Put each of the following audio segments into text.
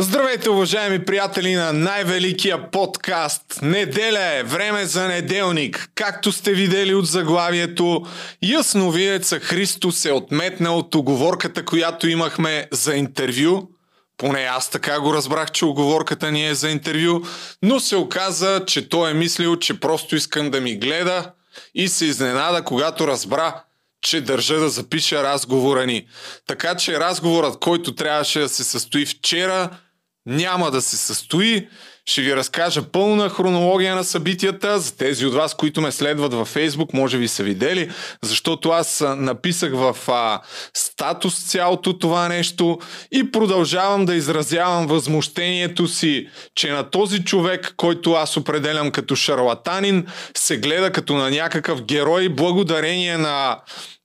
Здравейте, уважаеми приятели на най-великия подкаст. Неделя е, време за неделник. Както сте видели от заглавието, ясновидеца Христо се отметна от оговорката, която имахме за интервю. Поне аз така го разбрах, че оговорката ни е за интервю, но се оказа, че той е мислил, че просто искам да ми гледа и се изненада, когато разбра, че държа да запиша разговора ни. Така че разговорът, който трябваше да се състои вчера, няма да се състои. Ще ви разкажа пълна хронология на събитията. За тези от вас, които ме следват във Фейсбук, може би са видели, защото аз написах в а, статус цялото това нещо и продължавам да изразявам възмущението си, че на този човек, който аз определям като шарлатанин, се гледа като на някакъв герой благодарение на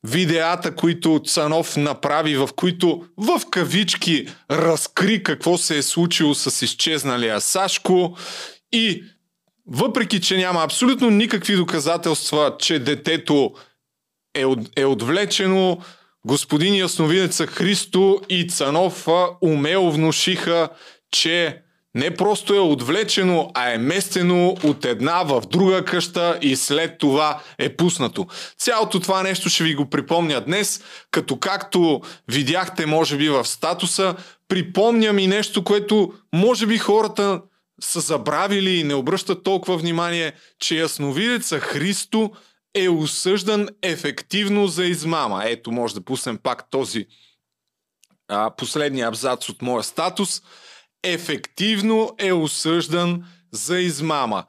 видеята, които Цанов направи, в които в кавички разкри какво се е случило с изчезналия Сашко и въпреки, че няма абсолютно никакви доказателства, че детето е, от, е отвлечено, господин ясновидеца Христо и Цанов умело внушиха, че не просто е отвлечено, а е местено от една в друга къща и след това е пуснато. Цялото това нещо ще ви го припомня днес, като както видяхте може би в статуса, припомням и нещо, което може би хората са забравили и не обръщат толкова внимание, че ясновидеца Христо е осъждан ефективно за измама. Ето, може да пуснем пак този а, последния абзац от моя статус – ефективно е осъждан за измама.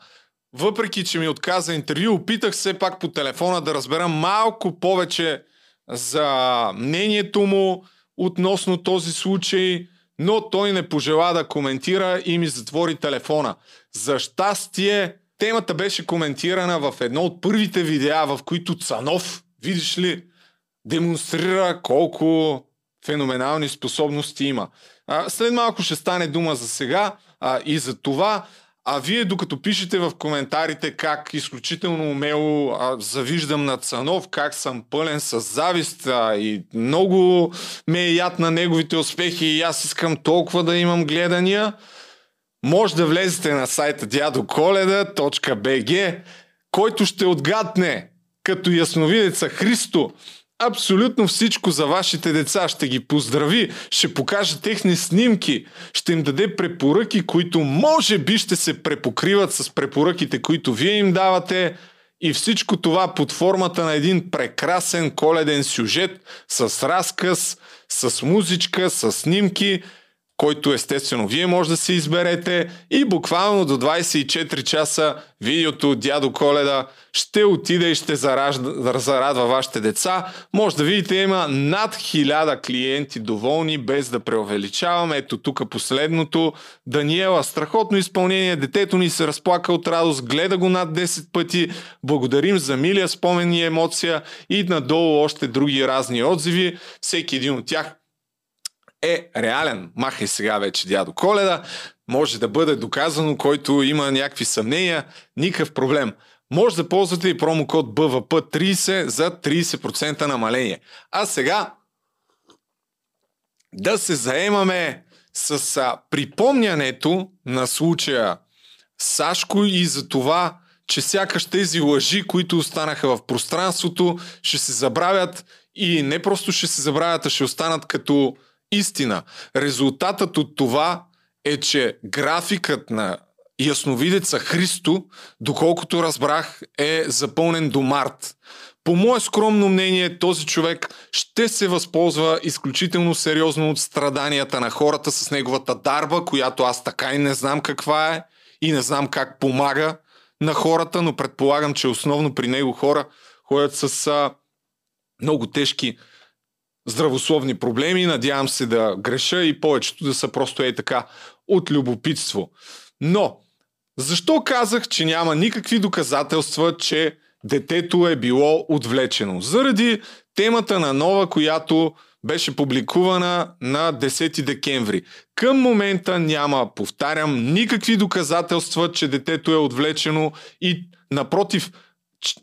Въпреки, че ми отказа интервю, опитах се пак по телефона да разбера малко повече за мнението му относно този случай, но той не пожела да коментира и ми затвори телефона. За щастие, темата беше коментирана в едно от първите видеа, в които Цанов, видиш ли, демонстрира колко феноменални способности има. След малко ще стане дума за сега а, и за това. А вие докато пишете в коментарите как изключително умело а, завиждам на Цанов, как съм пълен с завист а, и много ме е яд на неговите успехи и аз искам толкова да имам гледания, може да влезете на сайта дядоколеда.bg, който ще отгадне като ясновидеца Христо абсолютно всичко за вашите деца. Ще ги поздрави, ще покаже техни снимки, ще им даде препоръки, които може би ще се препокриват с препоръките, които вие им давате. И всичко това под формата на един прекрасен коледен сюжет с разказ, с музичка, с снимки – който естествено вие може да си изберете и буквално до 24 часа видеото от дядо Коледа ще отиде и ще заражда, зарадва вашите деца. Може да видите има над 1000 клиенти доволни без да преувеличаваме. Ето тук последното. Даниела, страхотно изпълнение. Детето ни се разплака от радост, гледа го над 10 пъти. Благодарим за милия спомен и емоция и надолу още други разни отзиви. Всеки един от тях е реален. Махай сега вече дядо Коледа. Може да бъде доказано, който има някакви съмнения. Никакъв проблем. Може да ползвате и промокод BVP30 за 30% намаление. А сега да се заемаме с припомнянето на случая Сашко и за това, че сякаш тези лъжи, които останаха в пространството, ще се забравят и не просто ще се забравят, а ще останат като истина. Резултатът от това е, че графикът на ясновидеца Христо, доколкото разбрах, е запълнен до март. По мое скромно мнение, този човек ще се възползва изключително сериозно от страданията на хората с неговата дарба, която аз така и не знам каква е и не знам как помага на хората, но предполагам, че основно при него хора ходят с а, много тежки здравословни проблеми. Надявам се да греша и повечето да са просто е така от любопитство. Но, защо казах, че няма никакви доказателства, че детето е било отвлечено? Заради темата на нова, която беше публикувана на 10 декември. Към момента няма, повтарям, никакви доказателства, че детето е отвлечено и напротив,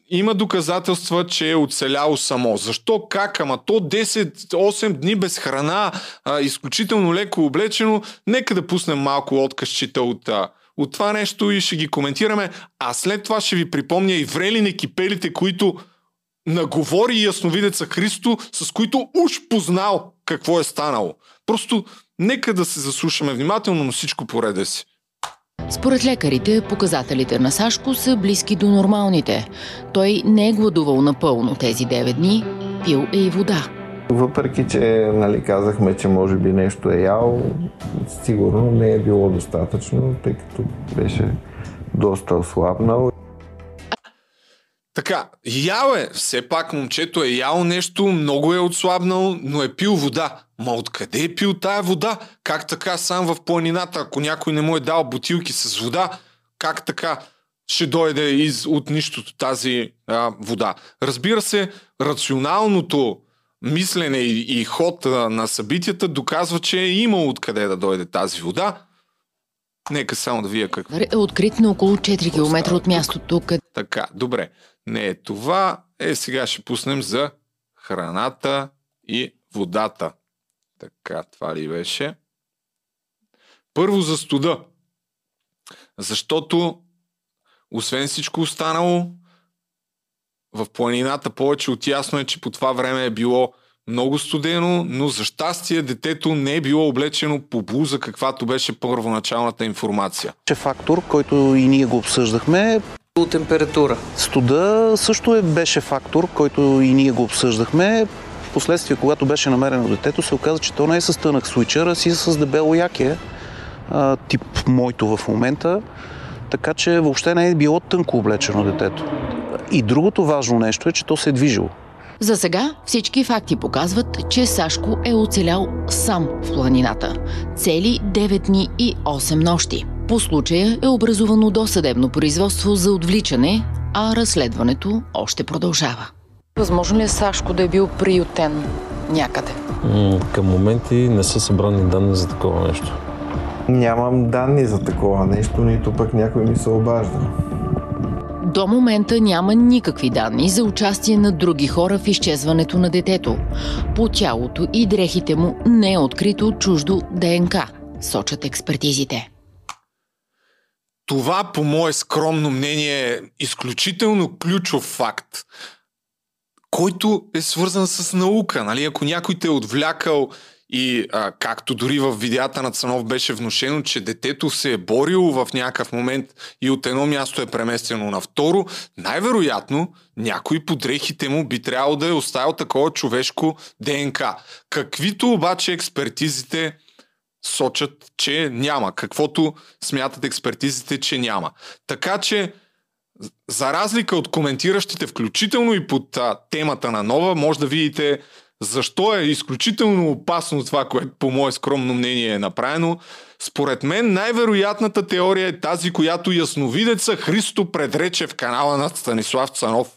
има доказателства, че е оцеляло само. Защо? Как? Ама то 10-8 дни без храна, а, изключително леко облечено. Нека да пуснем малко откъсчета от, от това нещо и ще ги коментираме. А след това ще ви припомня и врели кипелите, които наговори ясновидеца Христо, с които уж познал какво е станало. Просто нека да се заслушаме внимателно, но всичко пореде си. Според лекарите, показателите на Сашко са близки до нормалните. Той не е гладувал напълно тези 9 дни, пил е и вода. Въпреки, че нали, казахме, че може би нещо е ял, сигурно не е било достатъчно, тъй като беше доста ослабнал. Така, ял е, все пак момчето е ял нещо, много е отслабнал, но е пил вода. Ма откъде е пил тая вода? Как така сам в планината, ако някой не му е дал бутилки с вода, как така ще дойде из, от нищото тази а, вода? Разбира се, рационалното мислене и, и ход а, на събитията доказва, че е имал откъде да дойде тази вода. Нека само да вия какво. Е открит на около 4 км от мястото, къде... Така, добре. Не е това. Е, сега ще пуснем за храната и водата. Така, това ли беше? Първо за студа. Защото, освен всичко останало, в планината повече от ясно е, че по това време е било много студено, но за щастие детето не е било облечено по блуза, каквато беше първоначалната информация. Фактор, който и ние го обсъждахме. Температура. Студа също е, беше фактор, който и ние го обсъждахме. Последствие, когато беше намерено детето, се оказа, че то не е с тънък свичър, а си с дебело яке, тип моето в момента. Така че въобще не е било тънко облечено детето. И другото важно нещо е, че то се е движило. За сега всички факти показват, че Сашко е оцелял сам в планината. Цели 9 дни и 8 нощи. По случая е образувано досъдебно производство за отвличане, а разследването още продължава. Възможно ли е Сашко да е бил приютен някъде? Към моменти не са събрани данни за такова нещо. Нямам данни за такова нещо, нито пък някой ми се обажда. До момента няма никакви данни за участие на други хора в изчезването на детето. По тялото и дрехите му не е открито чуждо ДНК, сочат експертизите. Това, по мое скромно мнение, е изключително ключов факт който е свързан с наука. Нали? Ако някой те е отвлякал и а, както дори в видеята на Цанов беше внушено, че детето се е борило в някакъв момент и от едно място е преместено на второ, най-вероятно някой по дрехите му би трябвало да е оставил такова човешко ДНК. Каквито обаче експертизите сочат, че няма. Каквото смятат експертизите, че няма. Така че за разлика от коментиращите, включително и под а, темата на нова, може да видите защо е изключително опасно това, което по мое скромно мнение е направено. Според мен най-вероятната теория е тази, която ясновидеца Христо предрече в канала на Станислав Цанов.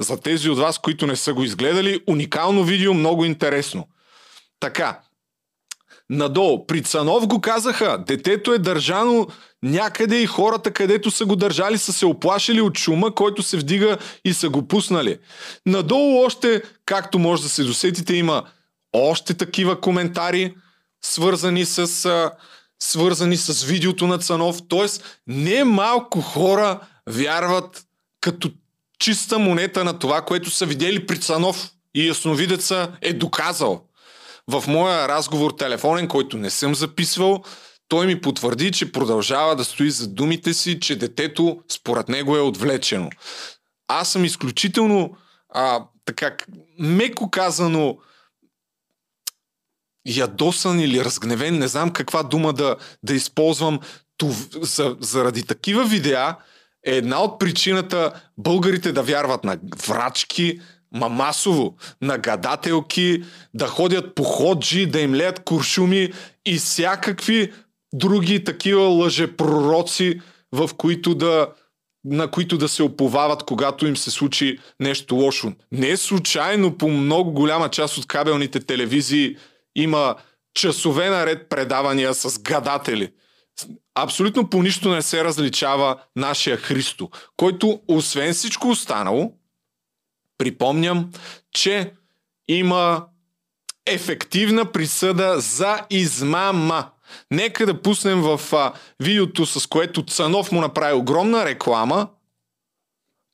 За тези от вас, които не са го изгледали, уникално видео, много интересно. Така, надолу. При Цанов го казаха, детето е държано някъде и хората, където са го държали, са се оплашили от шума, който се вдига и са го пуснали. Надолу още, както може да се досетите, има още такива коментари, свързани с, свързани с видеото на Цанов. Тоест, не малко хора вярват като чиста монета на това, което са видели при Цанов и ясновидеца е доказал. В моя разговор телефонен, който не съм записвал, той ми потвърди, че продължава да стои за думите си, че детето според него е отвлечено. Аз съм изключително, а, така, меко казано, ядосан или разгневен, не знам каква дума да, да използвам. Тов, за, заради такива видеа е една от причината българите да вярват на врачки, ма масово, на гадателки, да ходят по ходжи, да им леят куршуми и всякакви други такива лъжепророци, в които да, на които да се оповават, когато им се случи нещо лошо. Не е случайно по много голяма част от кабелните телевизии има часове наред предавания с гадатели. абсолютно по нищо не се различава нашия Христо, който освен всичко останало, припомням, че има ефективна присъда за измама. Нека да пуснем в а, видеото, с което Цанов му направи огромна реклама,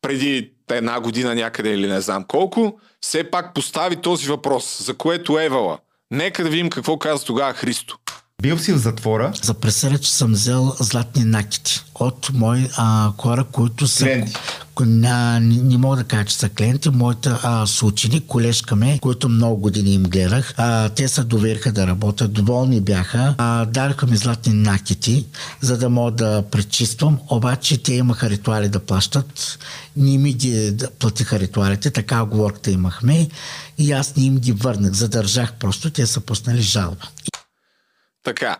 преди една година някъде или не знам колко, все пак постави този въпрос, за което Евала. Нека да видим какво каза тогава Христо. Бил си в затвора. За пресъда, че съм взел златни накити от мои а, хора, които са... Клиенти. Не, не мога да кажа, че са клиенти. Моята а, съученик, колежка ме, които много години им гледах, а, те се довериха да работят, доволни бяха. А, дараха ми златни накити, за да мога да пречиствам. Обаче те имаха ритуали да плащат. Не ми ги да платиха ритуалите, така оговорката имахме. И аз не им ги върнах. Задържах просто, те са пуснали жалба. Така.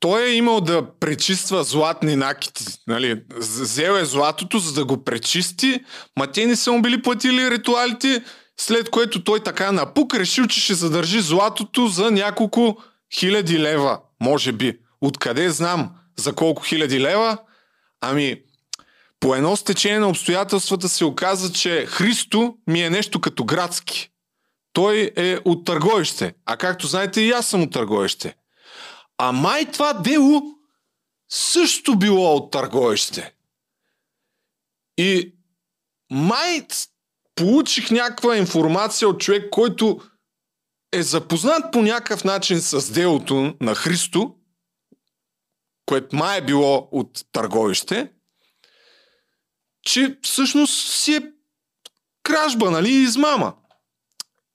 Той е имал да пречиства златни накити. Нали? Взел е златото, за да го пречисти, ма те не са му били платили ритуалите, след което той така напук решил, че ще задържи златото за няколко хиляди лева, може би. Откъде знам за колко хиляди лева? Ами, по едно стечение на обстоятелствата се оказа, че Христо ми е нещо като градски. Той е от търговище. А както знаете, и аз съм от търговище. А май това дело също било от търговище. И май получих някаква информация от човек, който е запознат по някакъв начин с делото на Христо, което май е било от търговище, че всъщност си е кражба, нали, измама.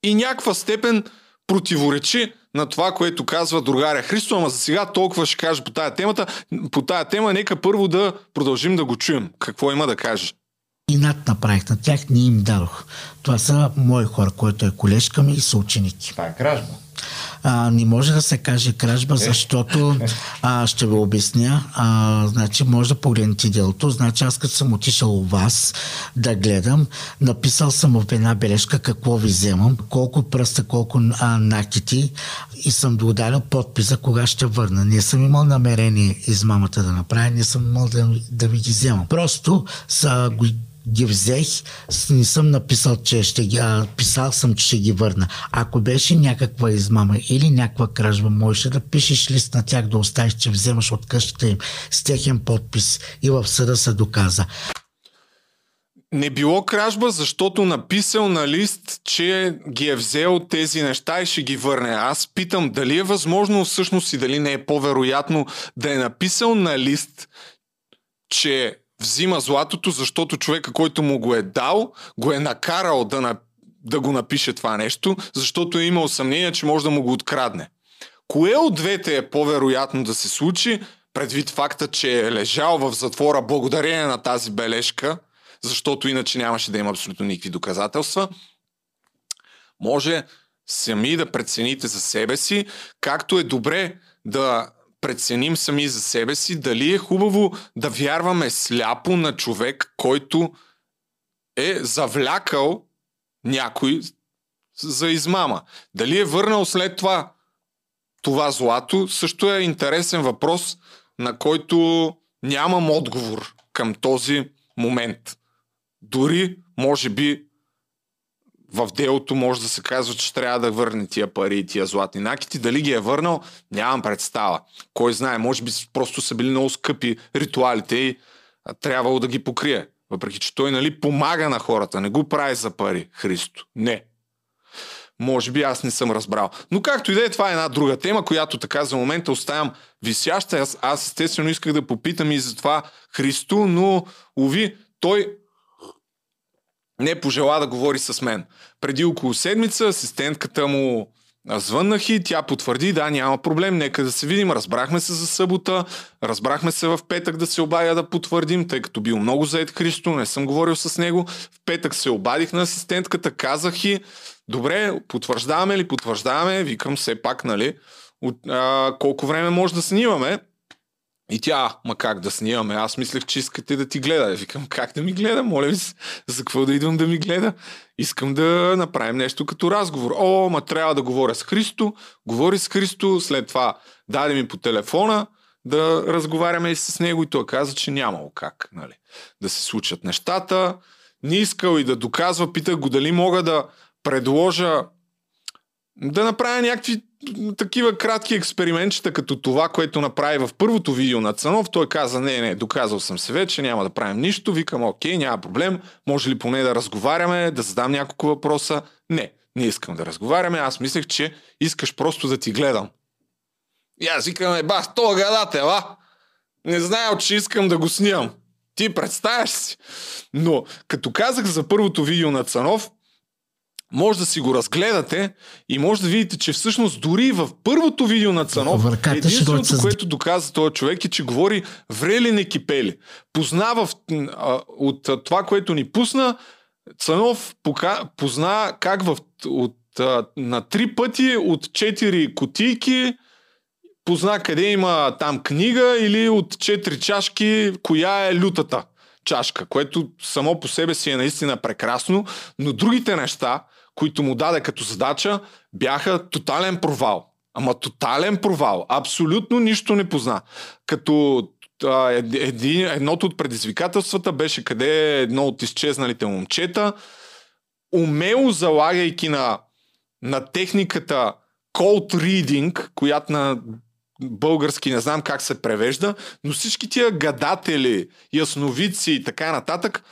И някаква степен противоречи на това, което казва другаря Христо, ама за сега толкова ще кажа по тая темата. По тая тема, нека първо да продължим да го чуем. Какво има да каже? И над направих на тях, не им дадох. Това са мои хора, който е колежка ми и съученики. Това е кражба. А, не може да се каже кражба, защото а, ще ви обясня. А, значи, може да погледнете делото. Значи, аз като съм отишъл у вас да гледам, написал съм в една бележка какво ви вземам, колко пръста, колко а, накити и съм доударил подписа кога ще върна. Не съм имал намерение измамата да направя, не съм имал да, да ви ги вземам. Просто са го ги взех, не съм написал, че ще ги, а, писал съм, че ще ги върна. Ако беше някаква измама или някаква кражба, можеше да пишеш лист на тях, да оставиш, че вземаш от къщата им с техен подпис и в съда се доказа. Не било кражба, защото написал на лист, че ги е взел тези неща и ще ги върне. Аз питам дали е възможно всъщност и дали не е по-вероятно да е написал на лист, че взима златото, защото човека, който му го е дал, го е накарал да, на, да го напише това нещо, защото е имал съмнение, че може да му го открадне. Кое от двете е по-вероятно да се случи, предвид факта, че е лежал в затвора благодарение на тази бележка, защото иначе нямаше да има абсолютно никакви доказателства, може сами да прецените за себе си, както е добре да преценим сами за себе си, дали е хубаво да вярваме сляпо на човек, който е завлякал някой за измама. Дали е върнал след това това злато, също е интересен въпрос, на който нямам отговор към този момент. Дори, може би, в делото може да се казва, че трябва да върне тия пари и тия златни накити. Дали ги е върнал, нямам представа. Кой знае, може би просто са били много скъпи ритуалите и трябвало да ги покрие. Въпреки, че той нали, помага на хората, не го прави за пари, Христо. Не. Може би аз не съм разбрал. Но както и да е, това е една друга тема, която така за момента оставям висяща. Аз, аз естествено исках да попитам и за това Христо, но уви, той не пожела да говори с мен. Преди около седмица асистентката му звъннах и тя потвърди, да, няма проблем, нека да се видим. Разбрахме се за събота, разбрахме се в петък да се обадя да потвърдим, тъй като бил много заед Христо, не съм говорил с него. В петък се обадих на асистентката, казах и, добре, потвърждаваме ли, потвърждаваме, викам все пак, нали, от, а, колко време може да снимаме. И тя, ма как да снимаме? Аз мислех, че искате да ти гледа. Викам, как да ми гледа? Моля ви за какво да идвам да ми гледа? Искам да направим нещо като разговор. О, ма трябва да говоря с Христо. Говори с Христо, след това даде ми по телефона, да разговаряме и с него и той каза, че нямало как нали, да се случат нещата. Не искал и да доказва, питах го дали мога да предложа да направя някакви такива кратки експериментчета, като това, което направи в първото видео на Цанов. Той каза, не, не, доказал съм се вече, няма да правим нищо. Викам, окей, няма проблем. Може ли поне да разговаряме, да задам няколко въпроса? Не, не искам да разговаряме. Аз мислех, че искаш просто да ти гледам. И аз викам, е, бас, то гадател, а? Не знаел, че искам да го снимам. Ти представяш си. Но като казах за първото видео на Цанов, може да си го разгледате и може да видите, че всъщност дори в първото видео на Цанов, единственото, с... което доказа този човек е, че говори врели не кипели. Познава от това, което ни пусна, Цанов пока, позна как в, от, на три пъти от четири кутийки позна къде има там книга или от четири чашки коя е лютата чашка, което само по себе си е наистина прекрасно, но другите неща, които му даде като задача, бяха тотален провал. Ама тотален провал. Абсолютно нищо не позна. Като а, един, едното от предизвикателствата беше къде е едно от изчезналите момчета, умело залагайки на, на техниката cold reading, която на български не знам как се превежда, но всички тия гадатели, ясновици и така нататък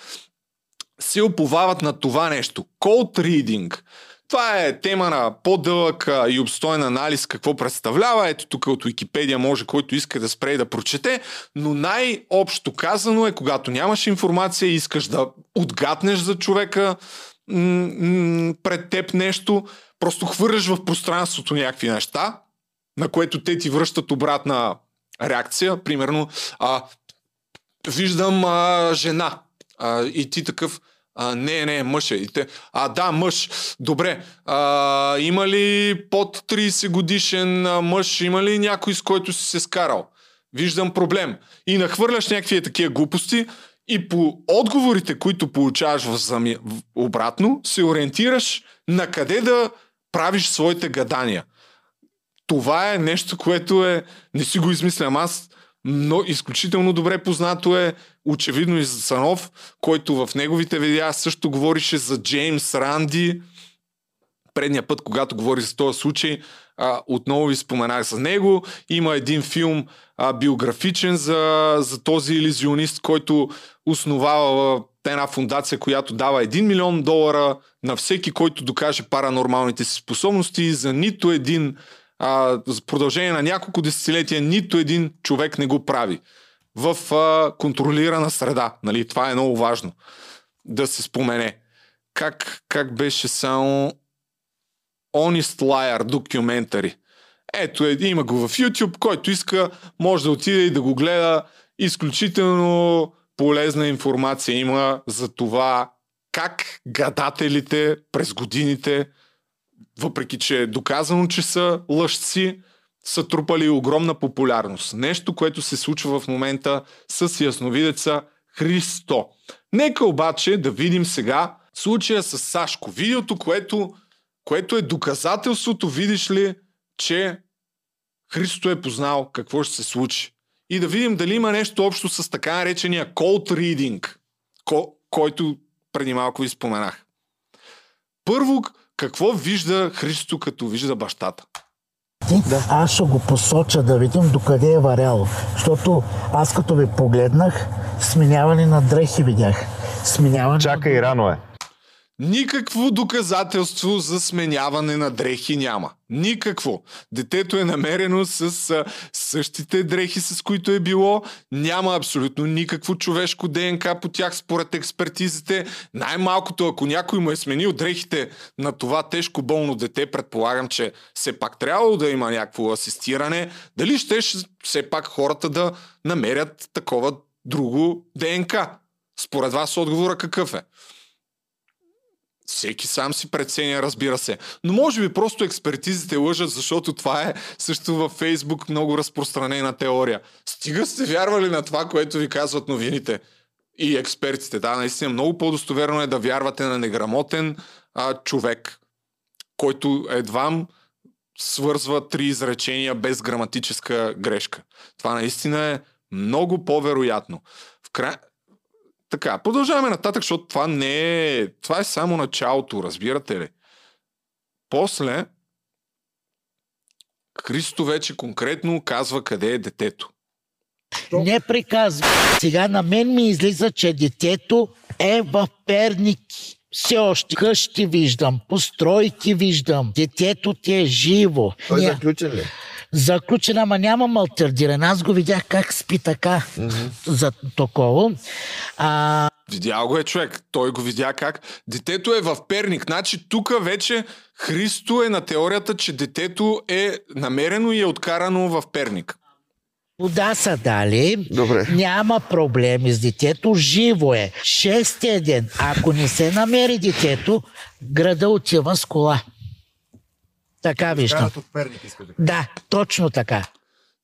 се оповават на това нещо. Cold reading. Това е тема на по-дълъг и обстоен анализ какво представлява. Ето тук от Википедия може който иска да спре и да прочете, но най-общо казано е, когато нямаш информация и искаш да отгаднеш за човека м- м- пред теб нещо, просто хвърляш в пространството някакви неща, на което те ти връщат обратна реакция. Примерно, а, виждам а, жена а, и ти такъв, а, не, не, мъж е. И те, а, да, мъж. Добре. А, има ли под 30 годишен мъж? Има ли някой с който си се скарал? Виждам проблем. И нахвърляш някакви такива глупости и по отговорите, които получаваш в зами... обратно, се ориентираш на къде да правиш своите гадания. Това е нещо, което е... Не си го измислям аз но изключително добре познато е очевидно и за Санов, който в неговите видеа също говорише за Джеймс Ранди. Предния път, когато говори за този случай, а, отново ви споменах за него. Има един филм а, биографичен за, за този иллюзионист, който основава една фундация, която дава 1 милион долара на всеки, който докаже паранормалните си способности. За нито един а, за продължение на няколко десетилетия нито един човек не го прави в а, контролирана среда. Нали? Това е много важно да се спомене. Как, как беше само Honest Liar Documentary. Ето, е, има го в YouTube, който иска, може да отиде и да го гледа. Изключително полезна информация има за това как гадателите през годините въпреки че е доказано, че са лъжци, са трупали огромна популярност. Нещо, което се случва в момента с ясновидеца Христо. Нека обаче да видим сега случая с Сашко. Видеото, което, което е доказателството, видиш ли, че Христо е познал какво ще се случи. И да видим дали има нещо общо с така наречения cold reading, ко- който преди малко ви споменах. Първо, какво вижда Христо, като вижда бащата? Да. Аз ще го посоча да видим докъде е варял. Защото аз като ви погледнах, сменяване на дрехи видях. Сменяване Чакай, на... рано е. Никакво доказателство за сменяване на дрехи няма. Никакво. Детето е намерено с същите дрехи, с които е било. Няма абсолютно никакво човешко ДНК по тях според експертизите. Най-малкото, ако някой му е сменил дрехите на това тежко болно дете, предполагам, че все пак трябвало да има някакво асистиране. Дали ще все пак хората да намерят такова друго ДНК? Според вас отговора какъв е? Всеки сам си преценя, разбира се. Но може би просто експертизите лъжат, защото това е също във Фейсбук много разпространена теория. Стига сте вярвали на това, което ви казват новините и експертите. Да, наистина много по-достоверно е да вярвате на неграмотен а, човек, който едва свързва три изречения без граматическа грешка. Това наистина е много по-вероятно. В край... Така, продължаваме нататък, защото това не е... Това е само началото, разбирате ли? После Христо вече конкретно казва къде е детето. Не приказва. Сега на мен ми излиза, че детето е в Перник. Все още къщи виждам, постройки виждам. Детето ти е живо. Той Ня- заключен ли? Заключен, ама няма малтирдиран. Аз го видях как спи така за такова. А, Видял го е човек. Той го видя как. Детето е в Перник. Значи тук вече Христо е на теорията, че детето е намерено и е откарано в Перник. вода са дали. Добре. Няма проблеми с детето. Живо е. Шестия ден. Ако не се намери детето, града отива с кола. Така виждам. от Перник иска да Да, точно така.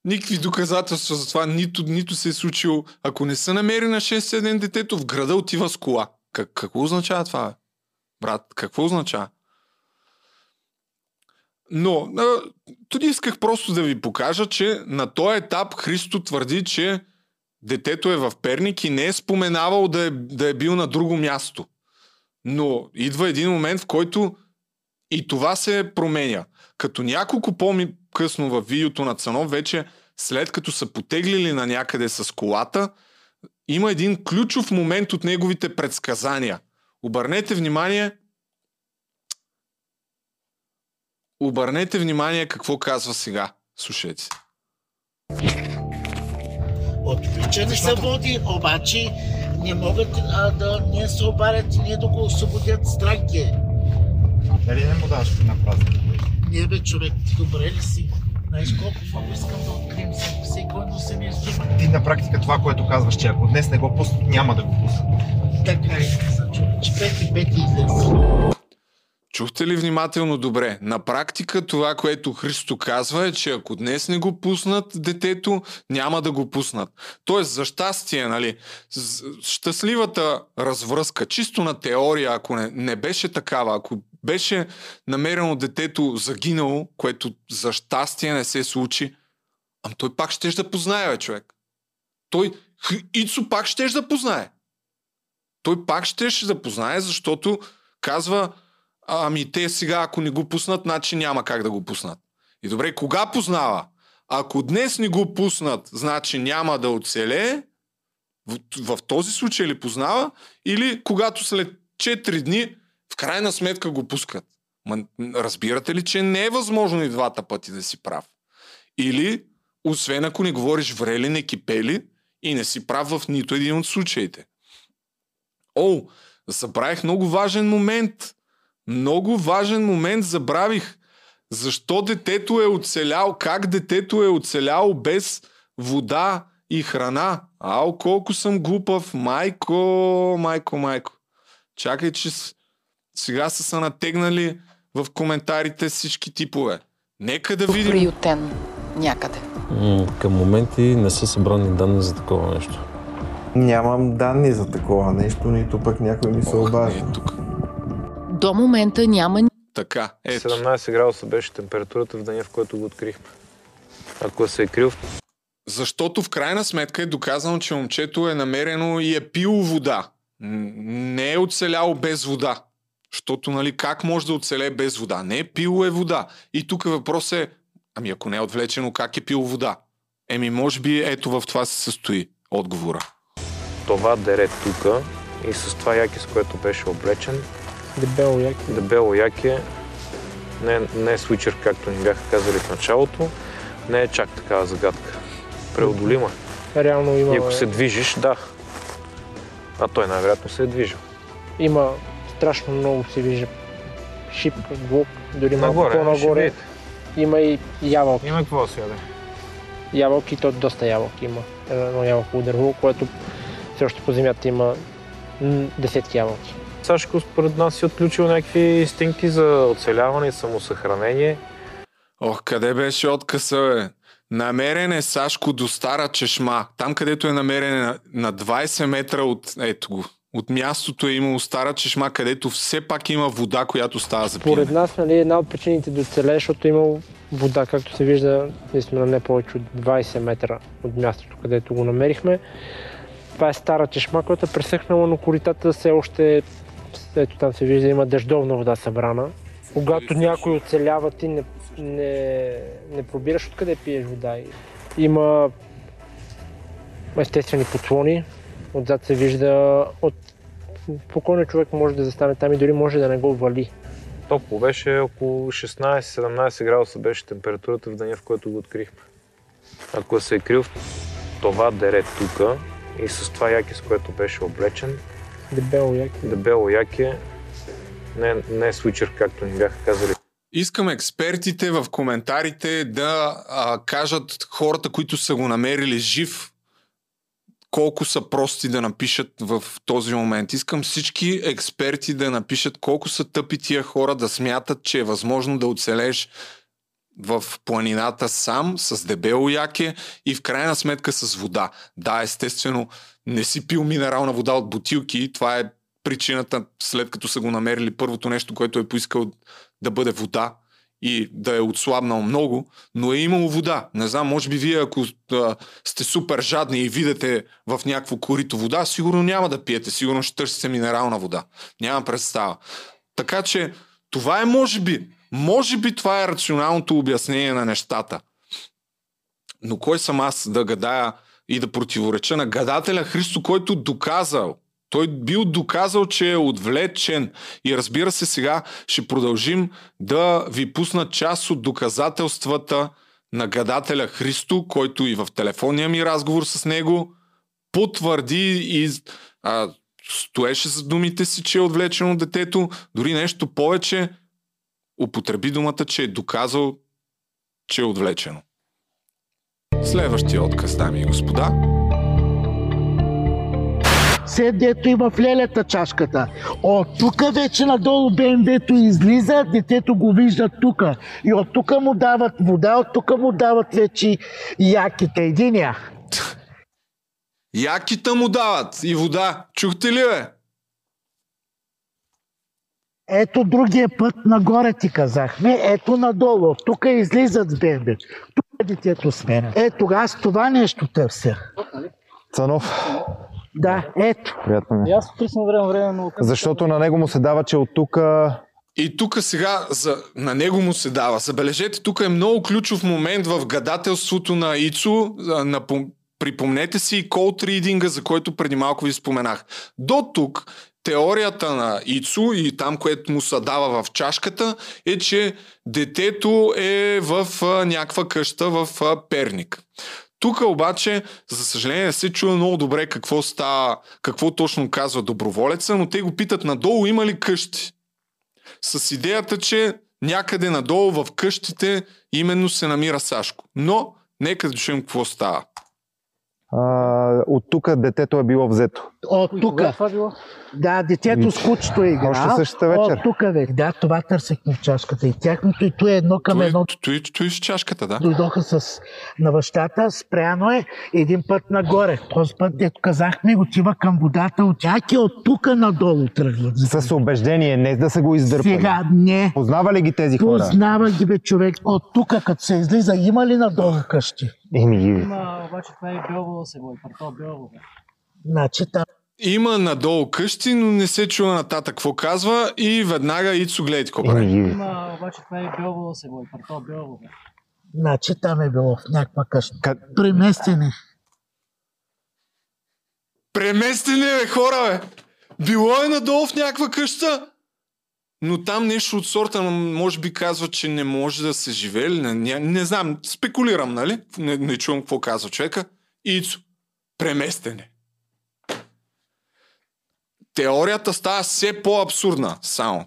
Никакви доказателства за това нито, нито се е случило. Ако не са намери на 6 ден детето, в града отива с кола. Как, какво означава това? Брат, какво означава? Но, а, туди исках просто да ви покажа, че на този етап Христо твърди, че детето е в Перник и не е споменавал да е, да е бил на друго място. Но идва един момент, в който и това се променя. Като няколко по-късно в видеото на Цанов, вече след като са потеглили на някъде с колата, има един ключов момент от неговите предсказания. Обърнете внимание Обърнете внимание какво казва сега. Слушайте. Отвличане се води, обаче не могат а, да не се обарят и не да го освободят страх ги е. Дали не му даваш на празник? Не бе, човек, ти добре ли си? Знаеш колко много искам да открием всеки, всеки едно семейство. Ти на практика това, което казваш, че ако днес не го пуснат, няма да го пуснат. Така е, каза човек. че пети, пети излезе. Чухте ли внимателно добре? На практика това, което Христо казва е, че ако днес не го пуснат детето, няма да го пуснат. Тоест, за щастие, нали, щастливата развръзка, чисто на теория, ако не, не беше такава, ако беше намерено детето загинало, което за щастие не се случи, ам той пак ще да познае, бе, човек. Той, Ицо пак ще да познае. Той пак ще да познае, защото казва, Ами те сега, ако не го пуснат, значи няма как да го пуснат. И добре, кога познава? Ако днес не го пуснат, значи няма да оцелее, в, в този случай ли познава? Или когато след 4 дни крайна сметка го пускат? Ма, разбирате ли, че не е възможно и двата пъти да си прав? Или, освен ако не говориш врели, не кипели и не си прав в нито един от случаите. О, забравих много важен момент. Много важен момент забравих. Защо детето е оцелял? Как детето е оцеляло без вода и храна? Ау, колко съм глупав. Майко, майко, майко. Чакай, че с- сега са се натегнали в коментарите всички типове. Нека да видим. Приютен някъде. М, Към моменти не са събрани данни за такова нещо. Нямам данни за такова нещо, нито пък някой ми се Ох, обажда. не, тук. До момента няма Така, ето. 17 градуса беше температурата в деня, в който го открихме. Ако се е крил Защото в крайна сметка е доказано, че момчето е намерено и е пило вода. Не е оцеляло без вода. Защото, нали, как може да оцелее без вода? Не е пило е вода. И тук въпрос е, ами ако не е отвлечено, как е пило вода? Еми, може би ето в това се състои отговора. това дере тука и с това яки, с което беше облечен, Дебело яки. дебело яки, не, не е свичър, както ни бяха казали в началото, не е чак такава загадка. Преодолима. Реално има, И ако се движиш, да. А той най-вероятно се е движил. има страшно много се вижда шипка, глук, дори малко по-нагоре. Има и ябълки. Има какво се яде. Ябълки, то доста ябълки има. Едно ябълково дърво, което все още по земята има десетки ябълки. Сашко според нас си отключил някакви инстинкти за оцеляване и самосъхранение. Ох, къде беше откъса, бе? Намерен е Сашко до стара чешма. Там, където е намерен е на, на 20 метра от... Ето го. От мястото е имало стара чешма, където все пак има вода, която става за пиене. Според нас, нали, една от причините да оцелее, защото е имало вода, както се вижда, наистина не повече от 20 метра от мястото, където го намерихме. Това е стара чешма, която е пресъхнала, но коритата все още, ето там се вижда, има дъждовна вода събрана. Когато някой оцелява, ти не, не, не пробираш откъде пиеш вода. Има естествени подслони. Отзад се вижда от спокойно човек може да застане там и дори може да не го вали. Топло беше около 16-17 градуса беше температурата в деня, в който го открихме. Ако се е крил в това дере тук и с това яки, с което беше облечен, Дебело яки. дебело яки, не, не е свичър, както ни бяха казали. Искам експертите в коментарите да а, кажат хората, които са го намерили жив, колко са прости да напишат в този момент. Искам всички експерти да напишат колко са тъпи тия хора да смятат, че е възможно да оцелееш в планината сам, с дебело яке и в крайна сметка с вода. Да, естествено, не си пил минерална вода от бутилки. Това е причината, след като са го намерили, първото нещо, което е поискал да бъде вода и да е отслабнал много, но е имало вода. Не знам, може би вие, ако а, сте супер жадни и видите в някакво корито вода, сигурно няма да пиете, сигурно ще търсите минерална вода. Нямам представа. Така че, това е може би. Може би това е рационалното обяснение на нещата. Но кой съм аз да гадая и да противореча на гадателя Христо, който доказал, той бил доказал, че е отвлечен. И разбира се, сега ще продължим да ви пусна част от доказателствата на гадателя Христо, който и в телефонния ми разговор с него потвърди и а, стоеше за думите си, че е отвлечен от детето. Дори нещо повече, употреби думата, че е доказал, че е отвлечено. Следващия отказ, дами и господа. Все дето има в лелята чашката. От тук вече надолу БМВ-то излиза, детето го вижда тук. И от тук му дават вода, от тук му дават вече яките. Единия. Якита му дават и вода. Чухте ли, бе? Ето другия път нагоре ти казахме, ето надолу. От тук излизат с БМВ. Тук детето сменя. Ето аз това нещо търся. Цанов, Да, ето. приятно ми. аз присна време време, но... Защото на него му се дава, че от тук И тук сега за, на него му се дава. Забележете, тук е много ключов момент в гадателството на Ицо. На, припомнете си и колд ридинга, за който преди малко ви споменах. До тук теорията на Ицо и там, което му се дава в чашката, е, че детето е в някаква къща в Перник. Тук обаче, за съжаление, не се чува много добре какво става, какво точно казва доброволеца, но те го питат надолу има ли къщи. С идеята, че някъде надолу в къщите именно се намира Сашко. Но, нека да чуем какво става. а, от тук детето е било взето. От тук. Да, детето с кучето е играл. Още същата вечер. От тук вече. Да, това търсехме в чашката. И тяхното и то е едно към едно. той, той с чашката, да. Дойдоха с на бащата, спряно е един път нагоре. Този път, дето казахме, отива към водата, от тяки от тук надолу тръгват. С убеждение, не да са го издърпали. Сега не. Познава ли ги тези хора? Познава ги бе човек. От тук, като се излиза, има ли надолу къщи? Еми, Има, обаче това е Белово се води, парто Белово. Значи там Има надолу къщи, но не се чува нататък какво казва и веднага Ицо гледай какво прави. Има, обаче това е Белово се води, парто Белово. Значи там е било в някаква къща. Как- Преместени. Преместени бе, хора, бе! Било е надолу в някаква къща, но там нещо от сорта, може би казва, че не може да се живее. или Не, не, не знам, спекулирам, нали? Не, не чувам какво казва човека. Ицо, преместене. Теорията става все по-абсурдна, само.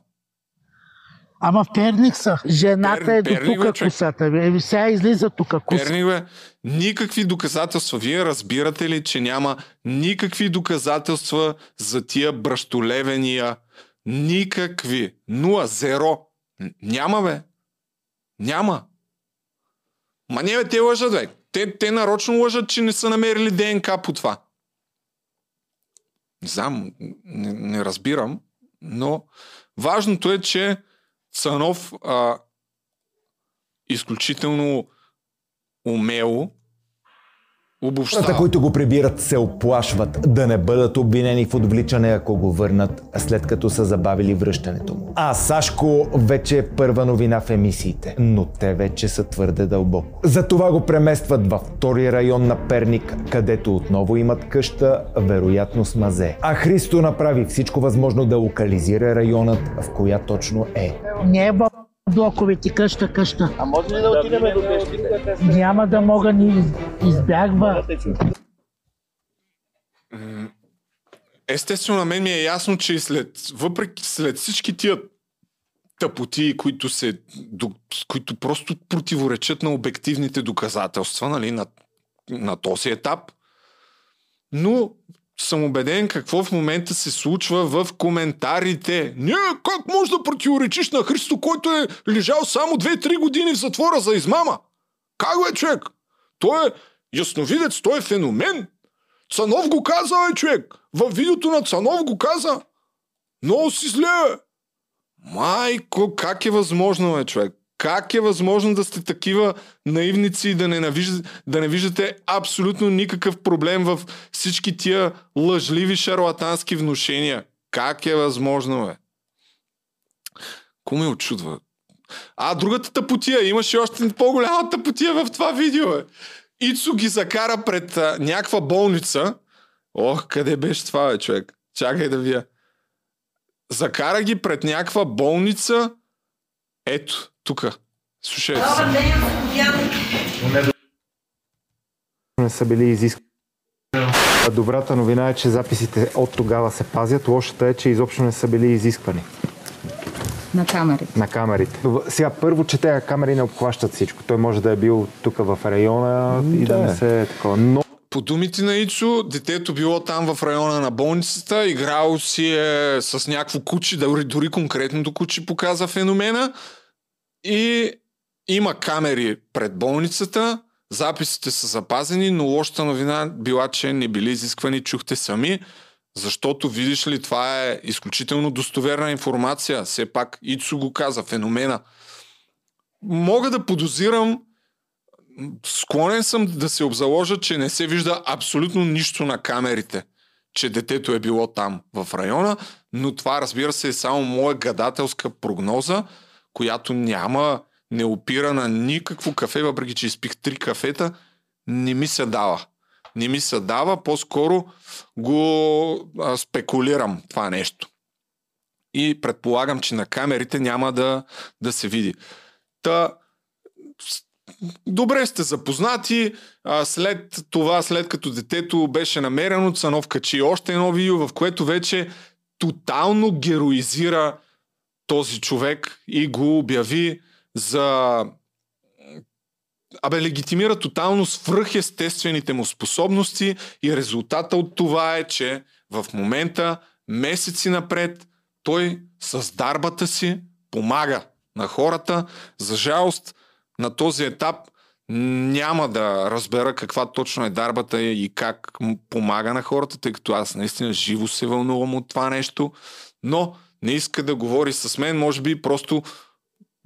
Ама в Перник са. Жената Пер- е до бе, тук човек. косата. Бе. Еми сега излиза тук коса. Перник, бе, никакви доказателства. Вие разбирате ли, че няма никакви доказателства за тия бръщолевения? Никакви. Нула, зеро. Няма, бе. Няма. Ма не, бе, те лъжат, бе. Те, те нарочно лъжат, че не са намерили ДНК по това. Не знам, не, не разбирам, но важното е, че Цанов а, изключително умело обобщава. Хората, които го прибират, се оплашват да не бъдат обвинени в отвличане, ако го върнат, след като са забавили връщането му. А Сашко вече е първа новина в емисиите, но те вече са твърде дълбоко. Затова го преместват във втори район на Перник, където отново имат къща, вероятно с мазе. А Христо направи всичко възможно да локализира районът, в коя точно е. Не е блоковете, къща, къща. А може ли да отидем до къщите? Няма да мога ни из- избягва. Естествено, на мен ми е ясно, че след, въпреки след всички тия тъпоти, които, се, които просто противоречат на обективните доказателства нали, на, на този етап, но съм убеден какво в момента се случва в коментарите. Не, как може да противоречиш на Христо, който е лежал само 2-3 години в затвора за измама? Как бе, човек? Той е ясновидец, той е феномен. Цанов го каза, бе, човек. Във видеото на Цанов го каза. Много си зле. Майко, как е възможно, бе, човек? Как е възможно да сте такива наивници и да не, навиждате, да не виждате абсолютно никакъв проблем в всички тия лъжливи шарлатански внушения? Как е възможно, бе? Ко ме очудва? А, другата тъпотия. Имаше още по-голяма тъпотия в това видео, бе. Ицо ги закара пред а, някаква болница. Ох, къде беше това, бе, човек? Чакай да вия. Закара ги пред някаква болница. Ето, тук. Слушайте се. не са били изискани. Добрата новина е, че записите от тогава се пазят. Лошата е, че изобщо не са били изисквани на камерите. на камерите. Сега първо, че тези камери не обхващат всичко. Той може да е бил тук в района и да, Да. не се е такова. Но По думите на Ицо, детето било там в района на болницата, играл си е с някакво куче, дори, дори конкретното куче показа феномена и има камери пред болницата, записите са запазени, но лошата новина била, че не били изисквани, чухте сами, защото, видиш ли, това е изключително достоверна информация. Все пак Ицо го каза, феномена. Мога да подозирам, склонен съм да се обзаложа, че не се вижда абсолютно нищо на камерите, че детето е било там в района, но това разбира се е само моя гадателска прогноза, която няма, не опира на никакво кафе, въпреки че изпих три кафета, не ми се дава. Не ми се дава, по-скоро го а, спекулирам това нещо. И предполагам, че на камерите няма да, да се види. Та, добре сте запознати. А, след това, след като детето беше намерено, Цанов качи още едно видео, в което вече тотално героизира този човек и го обяви за абе, легитимира тотално свръхестествените му способности и резултата от това е, че в момента, месеци напред, той с дарбата си помага на хората. За жалост, на този етап няма да разбера каква точно е дарбата и как помага на хората, тъй като аз наистина живо се вълнувам от това нещо, но не иска да говори с мен, може би просто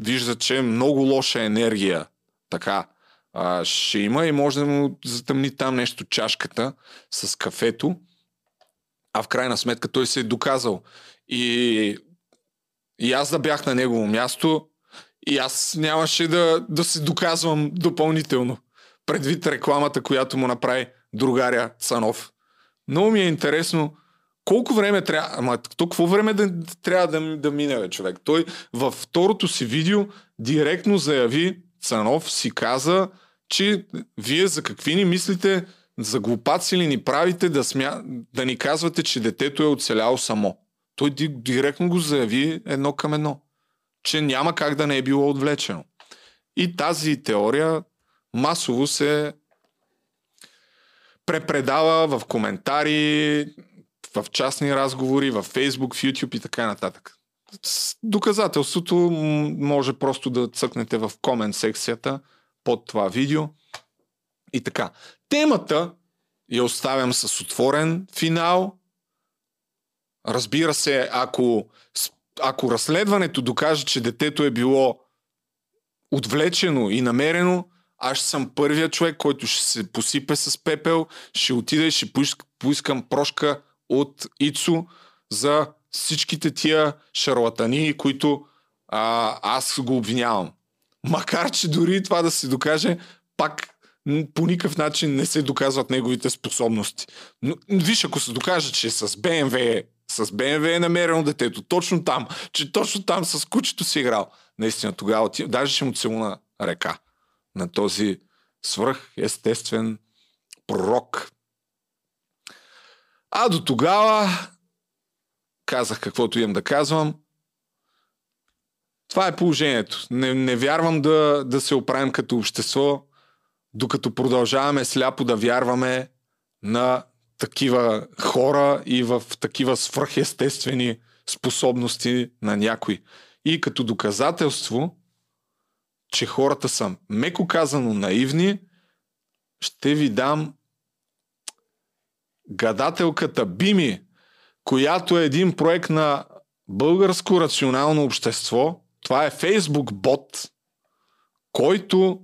вижда, че е много лоша енергия. Така, а, ще има и може да му затъмни там нещо чашката с кафето, а в крайна сметка той се е доказал. И, и аз да бях на негово място, и аз нямаше да, да се доказвам допълнително. Предвид рекламата, която му направи другаря Цанов. Много ми е интересно колко време трябва... Ама то какво време да, трябва да, да мине, човек? Той във второто си видео директно заяви, Цанов си каза, че вие за какви ни мислите, за глупаци ли ни правите да, смя... да ни казвате, че детето е оцеляло само. Той ди- директно го заяви едно към едно че няма как да не е било отвлечено. И тази теория масово се препредава в коментари, в частни разговори, в Facebook, в YouTube и така нататък. Доказателството може просто да цъкнете в комент секцията под това видео. И така. Темата я оставям с отворен финал. разбира се, ако, ако разследването докаже, че детето е било отвлечено и намерено, аз съм първият човек, който ще се посипе с пепел, ще отида и ще поиск, поискам прошка от Ицо за всичките тия шарлатани, които а, аз го обвинявам. Макар, че дори това да се докаже, пак по никакъв начин не се доказват неговите способности. Но, виж, ако се докаже, че с БМВ, е- с БМВ е намерено детето, точно там, че точно там с кучето си играл, наистина тогава отива, даже ще му целуна река на този свръх естествен пророк. А до тогава казах каквото имам да казвам. Това е положението. Не, не вярвам да, да се оправим като общество, докато продължаваме сляпо да вярваме на такива хора и в такива свръхестествени способности на някой. И като доказателство, че хората са меко казано наивни, ще ви дам гадателката Бими, която е един проект на българско рационално общество. Това е Facebook бот, който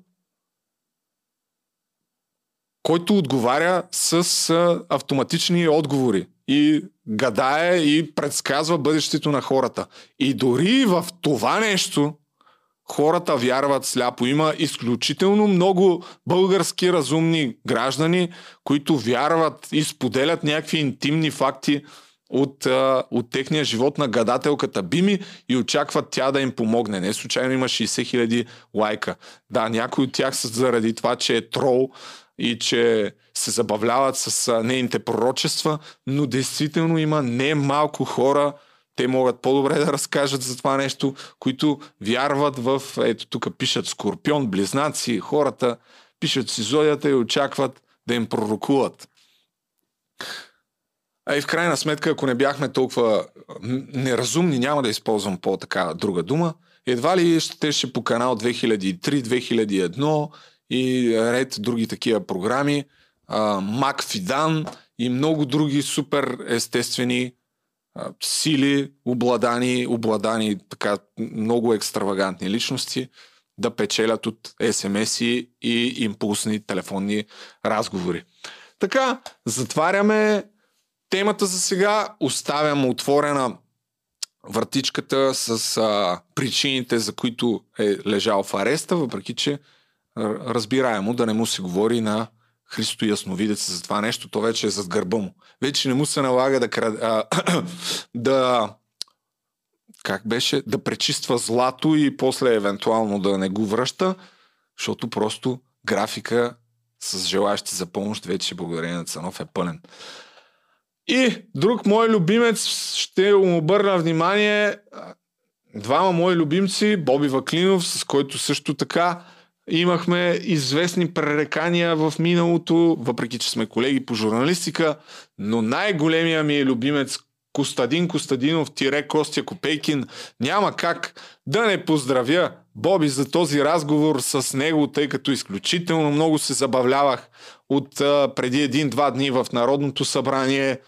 който отговаря с а, автоматични отговори и гадае и предсказва бъдещето на хората. И дори в това нещо хората вярват сляпо. Има изключително много български разумни граждани, които вярват и споделят някакви интимни факти от, от техния живот на гадателката Бими и очакват тя да им помогне. Не случайно има 60 хиляди лайка. Да, някои от тях са заради това, че е трол и че се забавляват с нейните пророчества, но действително има не малко хора, те могат по-добре да разкажат за това нещо, които вярват в, ето тук пишат Скорпион, Близнаци, хората пишат си зодията и очакват да им пророкуват. А и в крайна сметка, ако не бяхме толкова неразумни, няма да използвам по-така друга дума, едва ли ще ще по канал 2003-2001 и ред други такива програми, Мак Фидан и много други супер естествени сили, обладани, обладани така много екстравагантни личности, да печелят от СМС-и и импулсни телефонни разговори. Така, затваряме темата за сега, оставям отворена вратичката с а, причините, за които е лежал в ареста, въпреки че разбираемо да не му се говори на Христо Ясновидец за това нещо, то вече е зад гърба му. Вече не му се налага да, а, да как беше, да пречиства злато и после евентуално да не го връща, защото просто графика с желащи за помощ вече благодарение на Цанов е пълен. И друг мой любимец, ще му обърна внимание, двама мои любимци, Боби Ваклинов, с който също така имахме известни пререкания в миналото, въпреки че сме колеги по журналистика, но най-големия ми е любимец Костадин Костадинов тире Костя Копейкин. Няма как да не поздравя Боби за този разговор с него, тъй като изключително много се забавлявах от преди един-два дни в Народното събрание.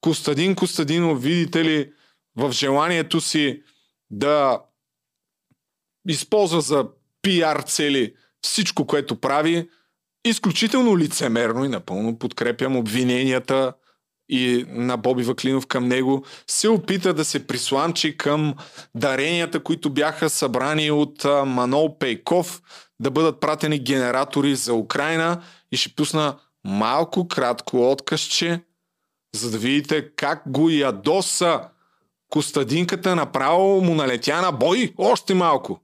Костадин Костадинов, видите ли, в желанието си да използва за пиар цели всичко, което прави, изключително лицемерно и напълно подкрепям обвиненията и на Боби Ваклинов към него, се опита да се присламчи към даренията, които бяха събрани от Манол Пейков, да бъдат пратени генератори за Украина и ще пусна малко кратко откъсче, за да видите как го ядоса Костадинката направо му налетя на бой още малко.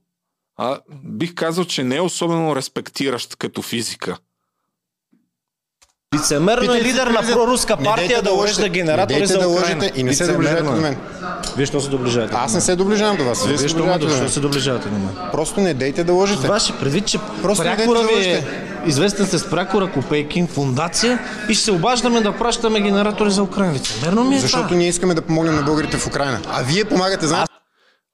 А, бих казал, че не е особено респектиращ като физика. Лицемерно е лидер на проруска партия да урежда генератори за да Украина. лъжете и не се доближавате до мен. Вие що се доближавате? Аз не се доближавам до вас. Вие ме доближавате се доближавате до мен? Просто не дейте да лъжете. Ваше предвид, че Просто прякора да ви е известен с прякора Копейкин, фундация и ще се обаждаме да пращаме генератори за Украина. Лицемерно ми е Защото това. ние искаме да помогнем на българите в Украина. А вие помагате, знаете.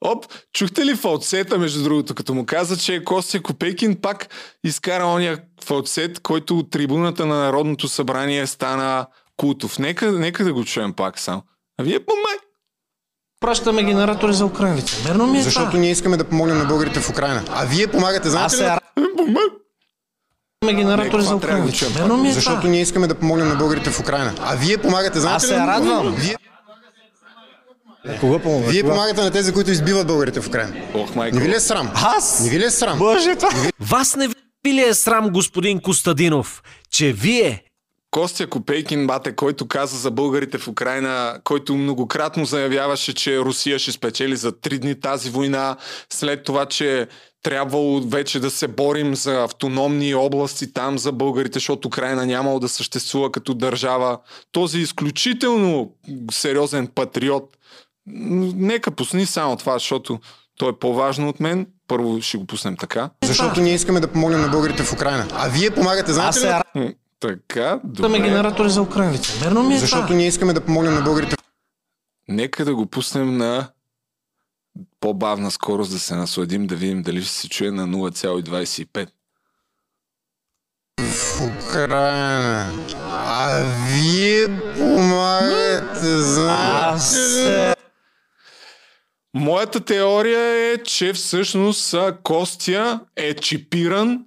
Оп, чухте ли фалцета, между другото, като му каза, че Костя Копейкин пак изкара ония фалцет, който от трибуната на Народното събрание стана култов. Нека, нека да го чуем пак сам. А вие помай, Пращаме генератори за Украина. Лицемерно ми е Защото това. ние искаме да помогнем на българите в Украина. А вие помагате, знаете Аз ли? се Пращаме генератори за Украина. Лицемерно ми е Защото това. ние искаме да помогнем на българите в Украина. А вие помагате, знаете Аз ли? се радвам. Вие, Кога помогна? вие помагате на тези, които избиват българите в Украина. Ох, майко. Не ви ли е срам? Аз? Не ви ли е срам? Боже, това. Вас не ви ли е срам, господин Костадинов, че вие, Костя Копейкин, бате, който каза за българите в Украина, който многократно заявяваше, че Русия ще спечели за три дни тази война, след това, че трябвало вече да се борим за автономни области там за българите, защото Украина нямало да съществува като държава. Този изключително сериозен патриот. Нека пусни само това, защото то е по-важно от мен. Първо ще го пуснем така. Защото ние искаме да помогнем на българите в Украина. А вие помагате, знаете ли? се Така, Пращаме добре. генератори за Украина. Лицемерно ми е Защото това. ние искаме да помогнем на българите в Нека да го пуснем на по-бавна скорост да се насладим, да видим дали ще се чуе на 0,25. Украина. А вие помагате, знаете ли? Моята теория е, че всъщност Костя е чипиран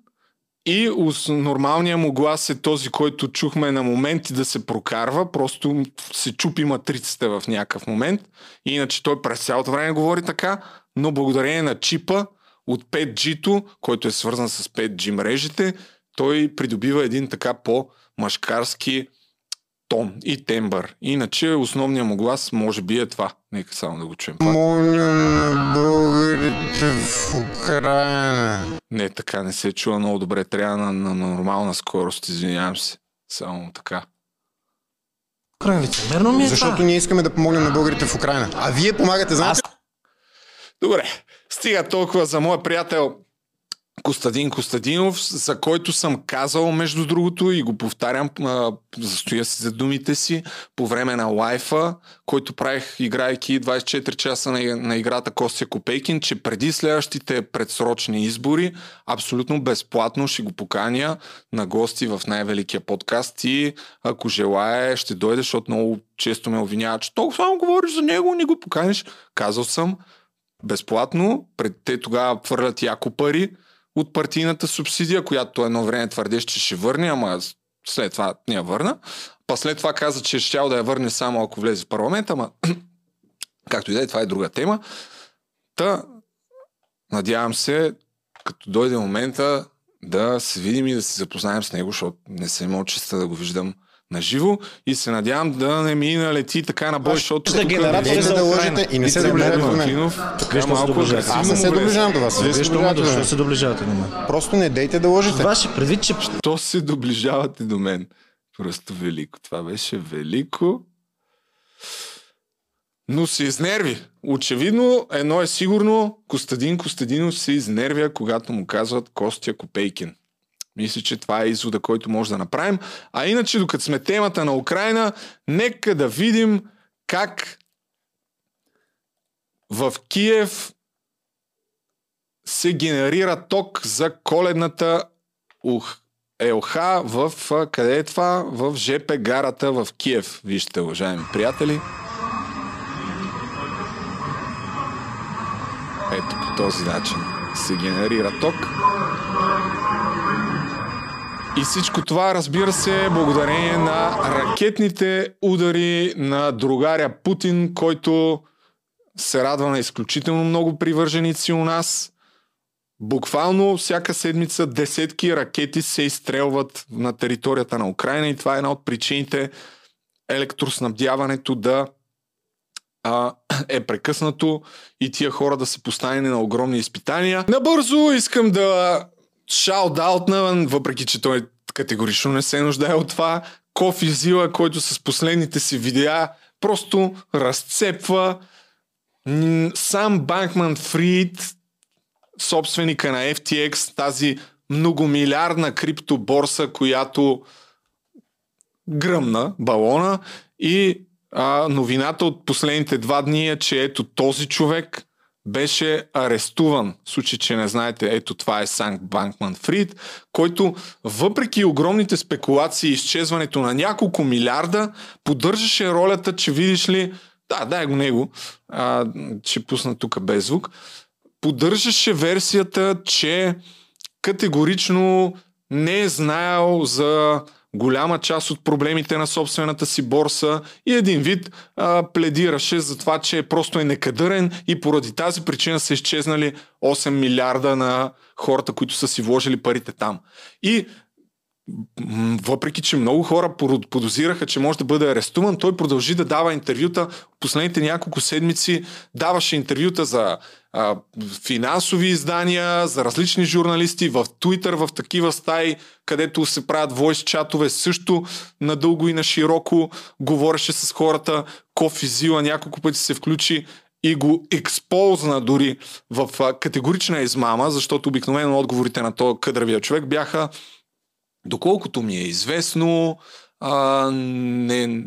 и нормалният му глас е този, който чухме на моменти да се прокарва, просто се чупи матрицата в някакъв момент. Иначе той през цялото време говори така, но благодарение на чипа от 5G-то, който е свързан с 5G мрежите, той придобива един така по-машкарски тон и тембър. Иначе основният му глас може би е това. Нека само да го чуем. пак. Помогнем на българите в Украина. Не, така не се чува много добре. Трябва на, на, на нормална скорост, извинявам се. Само така. Украина. Лицемерно ми е Защото това. ние искаме да помогнем на българите в Украина. А вие помагате, знаете ли? Добре, стига толкова за моя приятел Костадин Костадинов, за който съм казал, между другото, и го повтарям, застоя си за думите си, по време на лайфа, който правих, играйки 24 часа на, на играта Костя Копейкин, че преди следващите предсрочни избори, абсолютно безплатно ще го поканя на гости в най-великия подкаст и ако желая, ще дойде, защото много често ме обвинява, че толкова само говориш за него, не го поканиш. Казал съм, безплатно. Пред те тогава хвърлят яко пари от партийната субсидия, която едно време твърдеше, че ще върне, ама след това не я върна. Па след това каза, че ще да я върне само ако влезе в парламента, ама както и да е, това е друга тема. Та, надявам се, като дойде момента, да се видим и да се запознаем с него, защото не съм имал честа да го виждам на живо и се надявам да не ми налети така на бой, защото Вижте генератори за Украина. И не се доближавате до мен. Така малко Аз не се доближавам до вас. Вие мен. се доближавате до мен? Просто не дейте да лъжете. Ваше предвид, че То се доближавате до мен. Просто велико. Това беше велико. Но се изнерви. Очевидно, едно е сигурно, Костадин Костадинов се изнервя, когато му казват Костя Копейкин. Мисля, че това е извода, който може да направим. А иначе, докато сме темата на Украина, нека да видим как в Киев се генерира ток за коледната ух, ЕОХ в къде е това? В ЖП гарата в Киев. Вижте, уважаеми приятели. Ето по този начин се генерира ток. И всичко това, разбира се, благодарение на ракетните удари на другаря Путин, който се радва на изключително много привърженици у нас. Буквално всяка седмица десетки ракети се изстрелват на територията на Украина и това е една от причините електроснабдяването да а, е прекъснато и тия хора да са поставени на огромни изпитания. Набързо искам да шаут-аутна, въпреки че той категорично не се нуждае от това, Кофи Зила, който с последните си видеа просто разцепва. Сам Банкман Фрид, собственика на FTX, тази многомилиардна криптоборса, която гръмна балона. И а, новината от последните два дни е, че ето този човек беше арестуван. В случай, че не знаете, ето това е Санк Банкман Фрид, който въпреки огромните спекулации и изчезването на няколко милиарда, поддържаше ролята, че видиш ли, да, дай го него, а, ще пусна тук без звук, поддържаше версията, че категорично не е знаел за голяма част от проблемите на собствената си борса и един вид а, пледираше за това, че просто е некадърен и поради тази причина са изчезнали 8 милиарда на хората, които са си вложили парите там. И въпреки, че много хора подозираха, че може да бъде арестуван, той продължи да дава интервюта. Последните няколко седмици даваше интервюта за а, финансови издания, за различни журналисти, в Twitter, в такива стаи, където се правят войс чатове, също надълго и на широко говореше с хората. Кофи Зила няколко пъти се включи и го ексползна дори в категорична измама, защото обикновено отговорите на този къдравия човек бяха доколкото ми е известно, а, не,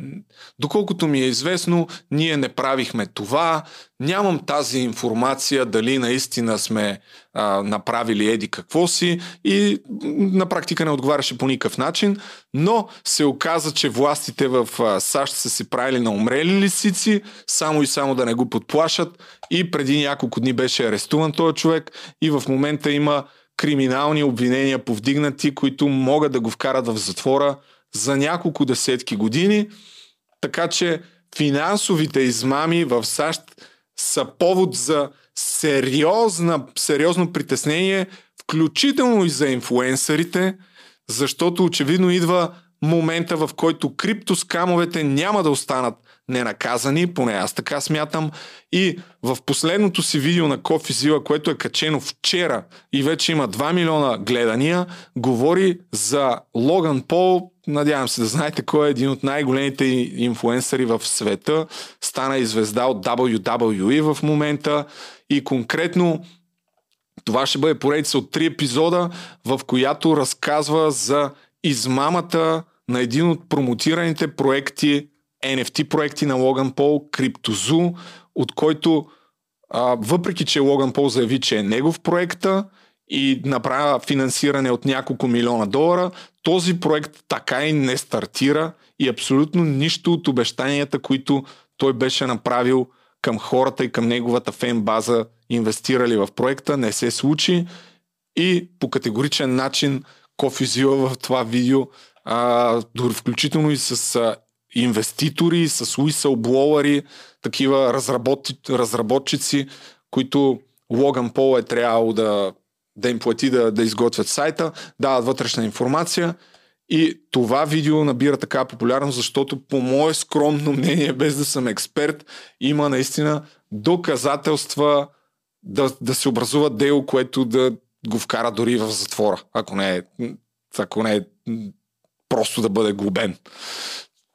доколкото ми е известно, ние не правихме това. Нямам тази информация дали наистина сме а, направили еди какво си и на практика не отговаряше по никакъв начин, но се оказа, че властите в а, САЩ са се правили на умрели лисици, само и само да не го подплашат и преди няколко дни беше арестуван този човек и в момента има криминални обвинения повдигнати, които могат да го вкарат в затвора за няколко десетки години. Така че финансовите измами в САЩ са повод за сериозна, сериозно притеснение, включително и за инфуенсърите, защото очевидно идва момента, в който криптоскамовете няма да останат ненаказани, поне аз така смятам. И в последното си видео на Кофи Зила, което е качено вчера и вече има 2 милиона гледания, говори за Логан Пол. Надявам се да знаете кой е един от най-големите инфуенсъри в света. Стана и звезда от WWE в момента и конкретно това ще бъде поредица от три епизода, в която разказва за измамата на един от промотираните проекти, NFT проекти на Логан Пол, CryptoZoo, от който а, въпреки, че Логан Пол заяви, че е негов проекта и направя финансиране от няколко милиона долара, този проект така и не стартира и абсолютно нищо от обещанията, които той беше направил към хората и към неговата фен база, инвестирали в проекта, не се случи. И по категоричен начин Кофи Зила в това видео а, дори включително и с инвеститори, с whistleblower такива разработчици, които Логан Пол е трябвало да, да им плати да, да изготвят сайта, дават вътрешна информация и това видео набира така популярност, защото по мое скромно мнение, без да съм експерт, има наистина доказателства да, да се образува дело, което да го вкара дори в затвора, ако не е, ако не е просто да бъде глобен.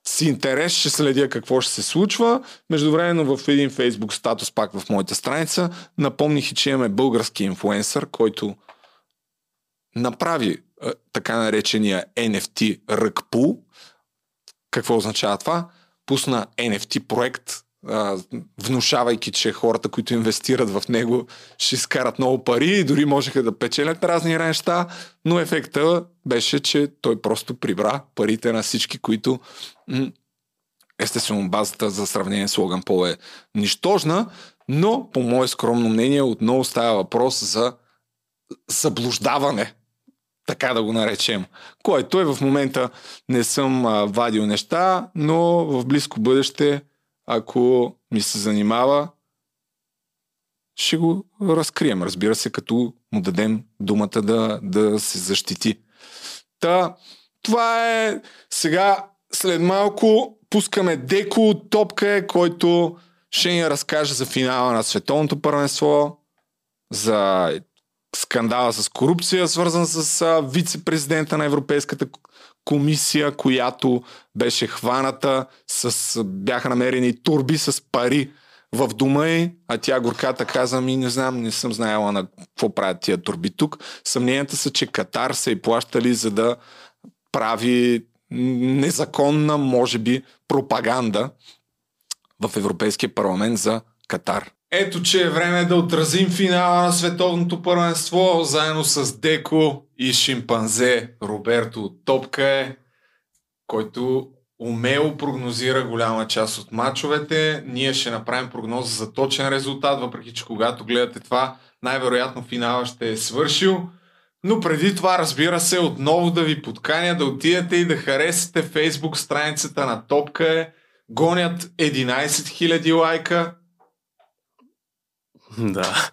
С интерес ще следя какво ще се случва. Междувременно в един фейсбук статус пак в моята страница напомних и, че имаме български инфуенсър, който направи така наречения NFT ръкпул. Какво означава това? Пусна NFT проект внушавайки, че хората, които инвестират в него, ще изкарат много пари и дори можеха да печелят разни неща, но ефекта беше, че той просто прибра парите на всички, които естествено базата за сравнение с Логан Пол е нищожна, но по мое скромно мнение отново става въпрос за заблуждаване така да го наречем. Което е в момента не съм а, вадил неща, но в близко бъдеще ако ми се занимава, ще го разкрием, разбира се, като му дадем думата да, да се защити. Та, това е сега, след малко пускаме Деко от Топка, който ще ни разкаже за финала на световното първенство, за скандала с корупция, свързан с вице-президента на Европейската комисия, която беше хваната, с, бяха намерени турби с пари в дома й, а тя горката каза ми, не знам, не съм знаела на какво правят тия турби тук. Съмненията са, че Катар са и плащали за да прави незаконна, може би, пропаганда в Европейския парламент за Катар. Ето, че е време да отразим финала на световното първенство, заедно с Деко и шимпанзе Роберто Топка е, който умело прогнозира голяма част от мачовете. Ние ще направим прогноза за точен резултат, въпреки че когато гледате това, най-вероятно финала ще е свършил. Но преди това, разбира се, отново да ви подканя да отидете и да харесате фейсбук страницата на Топка е. Гонят 11 000 лайка. Да.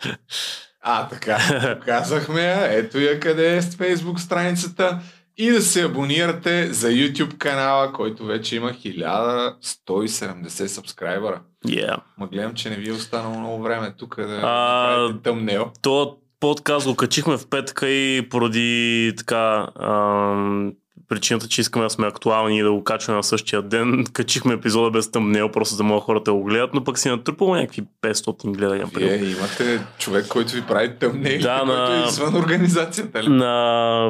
А, така, казахме я. Ето я къде е с фейсбук страницата. И да се абонирате за YouTube канала, който вече има 1170 сабскрайбъра. Yeah. Ма гледам, че не ви е останало много време тук да А, тъмнел. То подкаст го качихме в петъка и поради така ам, причината, че искаме да сме актуални и да го качваме на същия ден, качихме епизода без тъмнел, просто за да могат хората да го гледат, но пък си натрупало някакви 500 гледания. Вие имате човек, който ви прави тъмнели, Да, който на- е извън организацията. Ли? На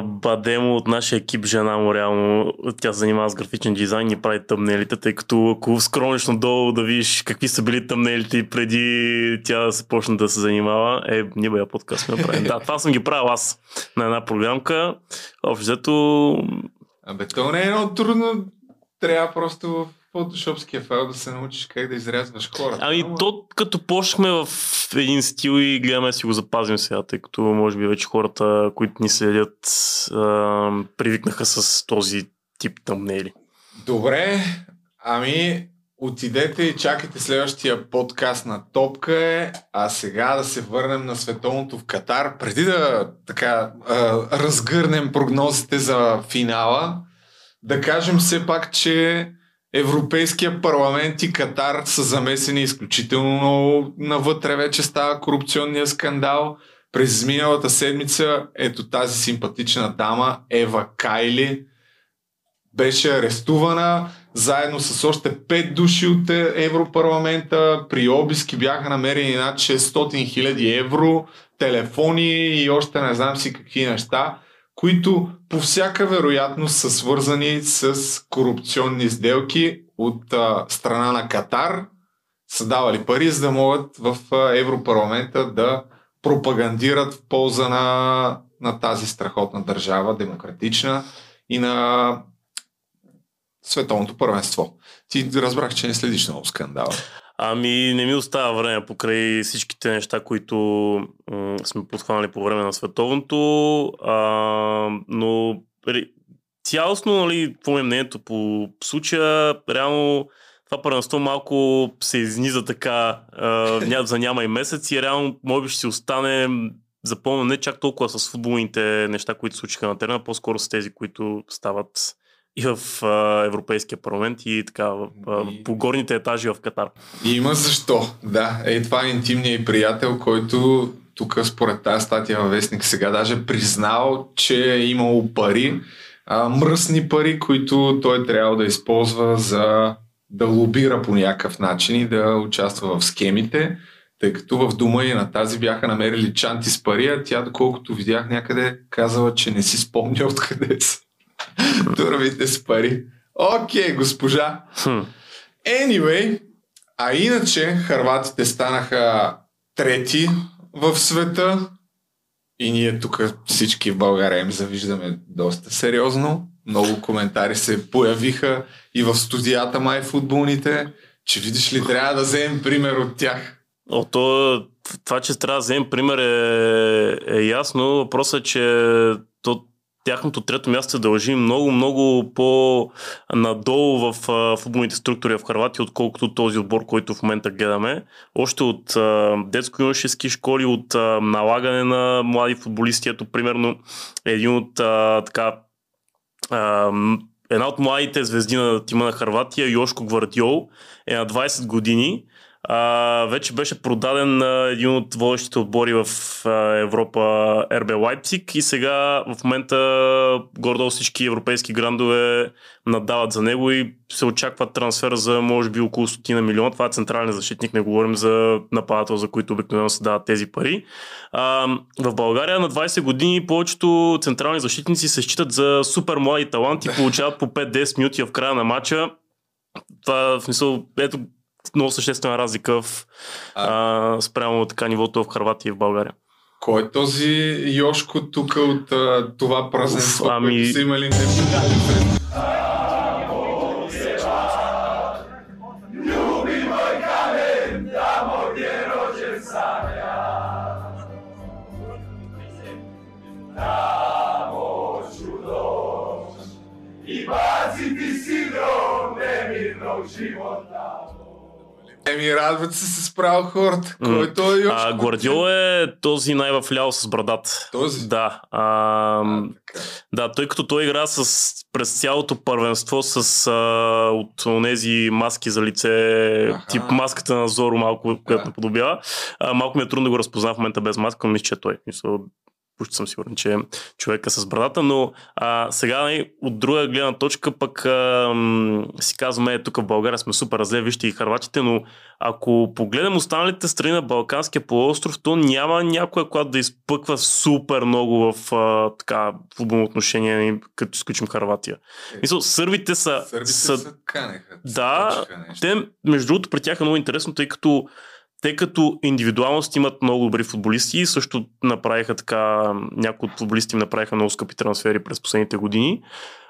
Бадемо от нашия екип жена му реално, тя се занимава с графичен дизайн и прави тъмнелите, тъй като ако скрониш надолу да видиш какви са били тъмнелите преди тя да се почне да се занимава, е, ние бе подкаст сме направим. да, това съм ги правил аз на една програмка. Общо взето, Абе, то не е много трудно. Трябва просто в фотошопския файл да се научиш как да изрязваш хората. Ами то като почнахме в един стил и гледаме да си го запазим сега, тъй като може би вече хората, които ни следят, привикнаха с този тип тъмнели. Добре, ами отидете и чакайте следващия подкаст на Топка е, а сега да се върнем на световното в Катар. Преди да така разгърнем прогнозите за финала, да кажем все пак, че Европейския парламент и Катар са замесени изключително много навътре вече става корупционния скандал. През изминалата седмица ето тази симпатична дама Ева Кайли беше арестувана заедно с още 5 души от Европарламента. При обиски бяха намерени над 600 000 евро, телефони и още не знам си какви неща, които по всяка вероятност са свързани с корупционни сделки от а, страна на Катар. Са давали пари, за да могат в а, Европарламента да пропагандират в полза на, на тази страхотна държава, демократична и на световното първенство. Ти разбрах, че не следиш много скандала. Ами не ми остава време покрай всичките неща, които м- сме подхванали по време на световното, а, но цялостно, нали, по мнението по случая, реално това първенство малко се изниза така а, за няма и месец и реално може би ще си остане запомнено не чак толкова с футболните неща, които случиха на терена, по-скоро с тези, които стават и в а, Европейския парламент и така в, а, по горните етажи в Катар. И има защо. Да, е това е интимният и приятел, който тук според тази статия във Вестник сега даже признал, че е имало пари, а, мръсни пари, които той трябва да използва за да лобира по някакъв начин и да участва в схемите, тъй като в дома и на тази бяха намерили чанти с пари, а тя, доколкото видях някъде, казала, че не си спомня откъде са турбите с пари. Окей, госпожа. Anyway, а иначе харватите станаха трети в света и ние тук всички в България им завиждаме доста сериозно. Много коментари се появиха и в студията май футболните, че видиш ли трябва да вземем пример от тях. О, то, това, че трябва да вземем пример е, е ясно. Въпросът е, че то, тяхното трето място се дължи много, много по-надолу в футболните структури в Харватия, отколкото този отбор, който в момента гледаме. Още от детско-юношески школи, от налагане на млади футболисти. Ето, примерно, един от така една от младите звезди на тима на Харватия, Йошко Гвардиол, е на 20 години. А, вече беше продаден на един от водещите отбори в а, Европа, РБ Лайпциг и сега в момента гордо всички европейски грандове надават за него и се очаква трансфер за може би около 100 на милиона. Това е централен защитник, не говорим за нападател, за които обикновено се дават тези пари. А, в България на 20 години повечето централни защитници се считат за супер млади таланти, получават по 5-10 минути в края на матча. Това в смисъл, ето много съществена разлика в, а, спрямо така нивото в Харватия и в България. Кой е този Йошко тук от а, това празненство, ами... което са имали не Живота. Еми, радват се се справил хората. Кой е той? А, Гвардиола е този най-вляво с брадата. Този? Да. А, да, тъй като той игра с, през цялото първенство с а, от тези маски за лице, Аха. тип маската на Зоро малко, която наподобява. А, малко ми е трудно да го разпознавам в момента без маска, но мисля, че е той. Мисля, почти съм сигурен, че е човека с брадата, но а, сега нали, от друга гледна точка пък а, м, си казваме, е, тук в България сме супер разле, вижте и харватите, но ако погледнем останалите страни на Балканския полуостров, то няма някоя, която да изпъква супер много в а, така футболно отношение, нали, като изключим Харватия. Мисъл, сърбите са... Сърбите са се канеха. да, те, между другото, при тях е много интересно, тъй като те като индивидуалност имат много добри футболисти също направиха така, някои от футболисти им направиха много скъпи трансфери през последните години.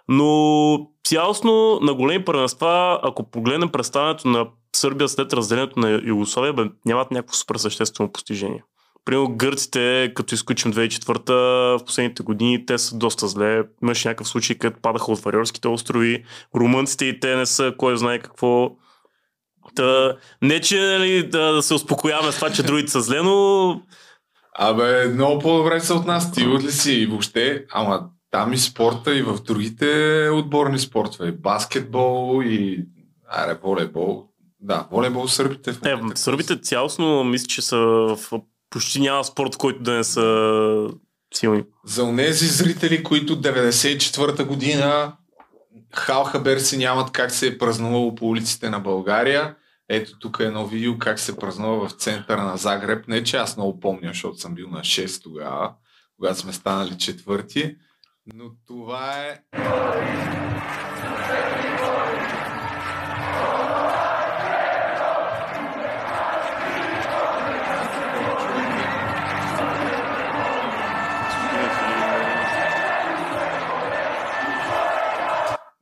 Но цялостно на големи първенства, ако погледнем представянето на Сърбия след разделението на Югославия, бе, нямат някакво супер съществено постижение. Примерно гърците, като изключим 2004 в последните години, те са доста зле. Имаше някакъв случай, където падаха от Вариорските острови. Румънците и те не са кой знае какво. Та, не, че нали, да, да се успокояваме с това, че другите са зле, но Абе, много по-добре са от нас. Ти ли си и въобще, ама там и спорта и в другите отборни спортове. Баскетбол и аре, волейбол. Да, волейбол сърбите. В е, сърбите цялостно мисля, че са в почти няма спорт, в който да не са силни. За онези зрители, които 94-та година хал хабер си нямат как се е празнувало по улиците на България. Ето тук е едно видео как се празнува в центъра на Загреб. Не, че аз много помня, защото съм бил на 6 тогава, когато сме станали четвърти. Но това е...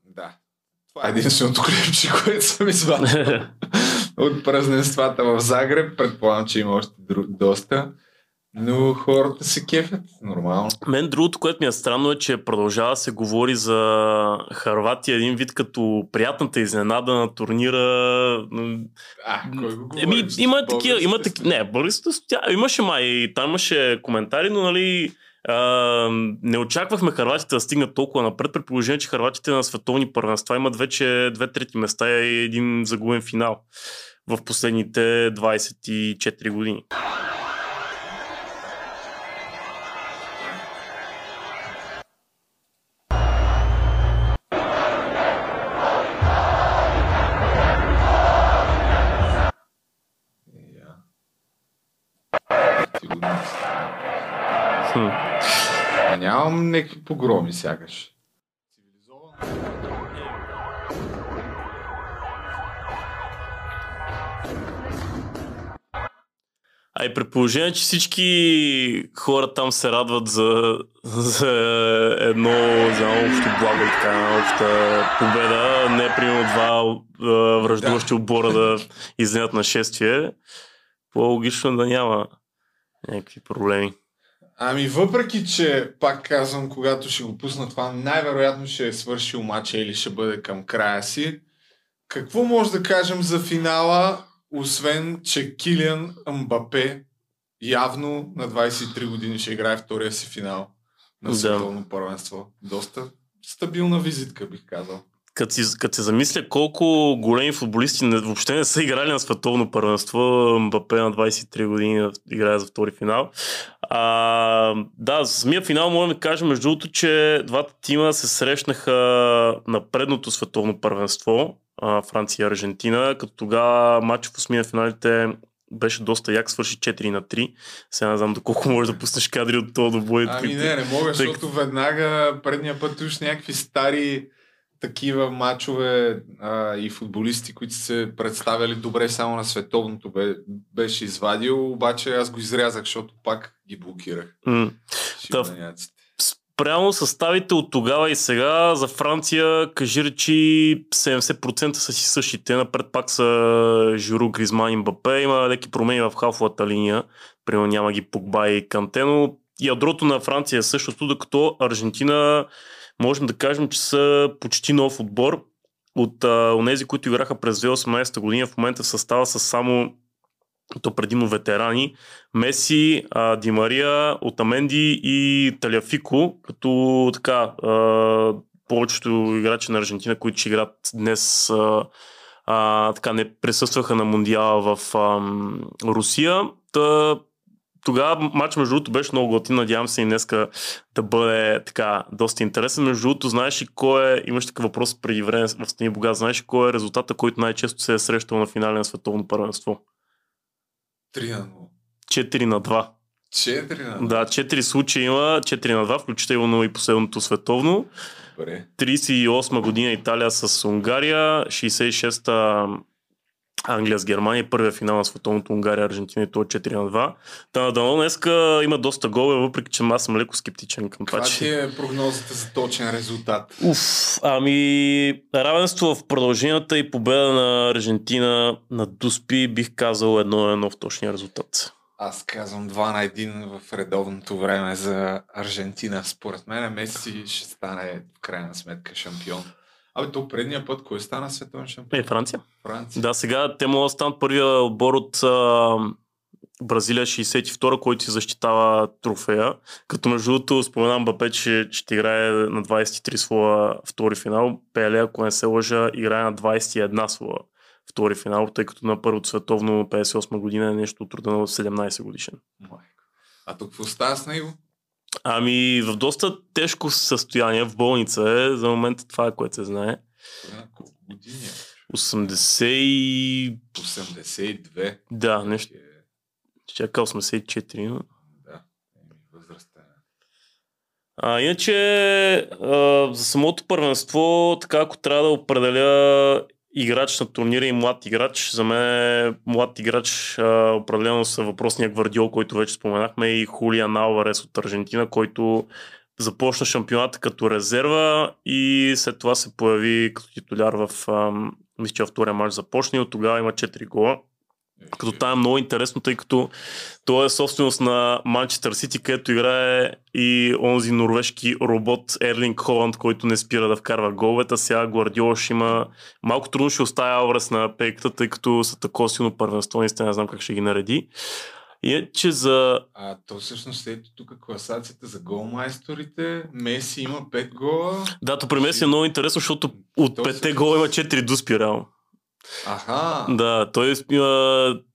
Да. Това е единственото клипче, което съм извадил от празненствата в Загреб. Предполагам, че има още дру... доста. Но хората се кефят нормално. Мен другото, което ми е странно е, че продължава да се говори за Харватия един вид като приятната изненада на турнира. А, кой го говори? Еми, има такива, има такива, не, тя, имаше май, там имаше коментари, но нали, а, не очаквахме харватите да стигнат толкова напред, при положение, че харватите на световни първенства имат вече две трети места и един загубен финал в последните 24 години. Хм. А нямам някакви погроми сякаш. А и при положение, че всички хора там се радват за, за едно, за едно общо благо и така, една обща победа, не примерно два връждуващи отбора да излинят на шествие, по-логично да няма някакви проблеми. Ами въпреки, че пак казвам, когато ще го пусна това, най-вероятно ще е свършил матча или ще бъде към края си. Какво може да кажем за финала, освен, че Килиан Мбапе явно на 23 години ще играе втория си финал на Да. световно първенство. Доста стабилна визитка, бих казал. Като си, като се замисля колко големи футболисти не, въобще не са играли на световно първенство, Мбапе на 23 години играе за втори финал. А, да, за самия финал можем да кажем, между другото, че двата тима се срещнаха на предното световно първенство, Франция и Аржентина, като тогава матч в осми на финалите беше доста як, свърши 4 на 3. Сега не знам доколко можеш да пуснеш кадри от този бой. Ами не, не мога, защото веднага предния път уж някакви стари такива матчове а, и футболисти, които се представили добре само на световното бе, беше извадил, обаче аз го изрязах, защото пак ги блокирах. М. Та. Спрямо съставите от тогава и сега за Франция, кажи речи 70% са си същите. Напред пак са Жиру, Гризман и Мбапе. Има леки промени в халфовата линия. Примерно няма ги Погба и Канте, но ядрото на Франция е същото, докато Аржентина можем да кажем, че са почти нов отбор. от а, онези, които играха през 2018 година, в момента в състава са само то предимно ветерани, Меси, а, Ди Отаменди и Таляфико, като така а, повечето играчи на Аржентина, които ще играят днес а, така не присъстваха на Мондиала в а, Русия. Та, тогава матч между другото беше много готин, надявам се и днеска да бъде така доста интересен. Между другото, знаеш ли кой е, имаш такъв въпрос преди време в Стани Бога, знаеш ли кой е резултата, който най-често се е срещал на финале на световно първенство? 3 на 0. 4 на 2. 4 на 2. Да, 4 случая има, 4 на 2, включително и последното световно. Добре. 38 година Италия с Унгария, 66-та Англия с Германия, първия финал на световното Унгария, Аржентина и то е 4 на 2. Та на Дано днеска има доста голове, въпреки че аз съм леко скептичен към това, Каква че... ти е прогнозата за точен резултат? Уф, ами равенство в продълженията и победа на Аржентина на Дуспи бих казал едно едно в точния резултат. Аз казвам 2 на 1 в редовното време за Аржентина. Според мен Меси ще стане в крайна сметка шампион. Абе, то предния път кой стана световен шампион? Е, Франция. Франция. Да, сега те могат да станат първия отбор от а, Бразилия 62, който си защитава трофея. Като между другото споменам Бапе, че ще играе на 23 своя втори финал. Пеле, ако не се лъжа, играе на 21 своя втори финал, тъй като на първото световно 58 година е нещо от рода на 17 годишен. А тук какво става с него? Ами в доста тежко състояние, в болница е. За момента това е което се знае. На колко години е? 80 и... 82. Да, нещо. Чака 84, но... Да, възрастта е. А, иначе, а, за самото първенство, така ако трябва да определя играч на турнира и млад играч, за мен млад играч а, определено са въпросния гвардиол, който вече споменахме и Хулиан Алварес от Аржентина, който започна шампионата като резерва и след това се появи като титуляр в, мисля, че втория матч започна и от тогава има 4 гола. Като това е много интересно, тъй като той е собственост на Манчестър Сити, където играе и онзи норвежки робот Ерлинг Холанд, който не спира да вкарва головете. Сега Гвардиола ще има... Малко трудно ще оставя Алварес на пейката, тъй като са такова силно първенство, наистина не знам как ще ги нареди. И е, че за... А то всъщност ето тук класацията за голмайсторите. Меси има 5 гола. Да, то при Меси е много интересно, защото от 5 гола има 4 дуспи реално. Аха. Да, той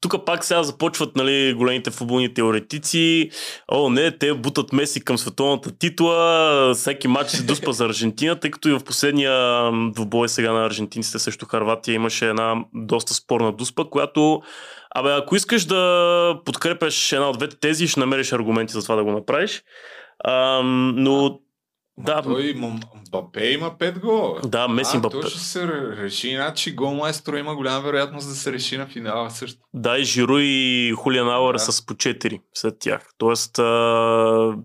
тук пак сега започват нали, големите футболни теоретици. О, не, те бутат Меси към световната титла. Всеки матч се дуспа за Аржентина, тъй като и в последния двубой сега на аржентинците срещу Харватия имаше една доста спорна дуспа, която Абе, ако искаш да подкрепяш една от двете тези, ще намериш аргументи за това да го направиш. А, но да. Той Мбапе има 5 гола. Да, Меси Мбапе. То ще се реши, значи голмайстро има голяма вероятност да се реши на финала също. Да, и Жиро и Хулиан Ауър да. с по 4 след тях. Тоест, а,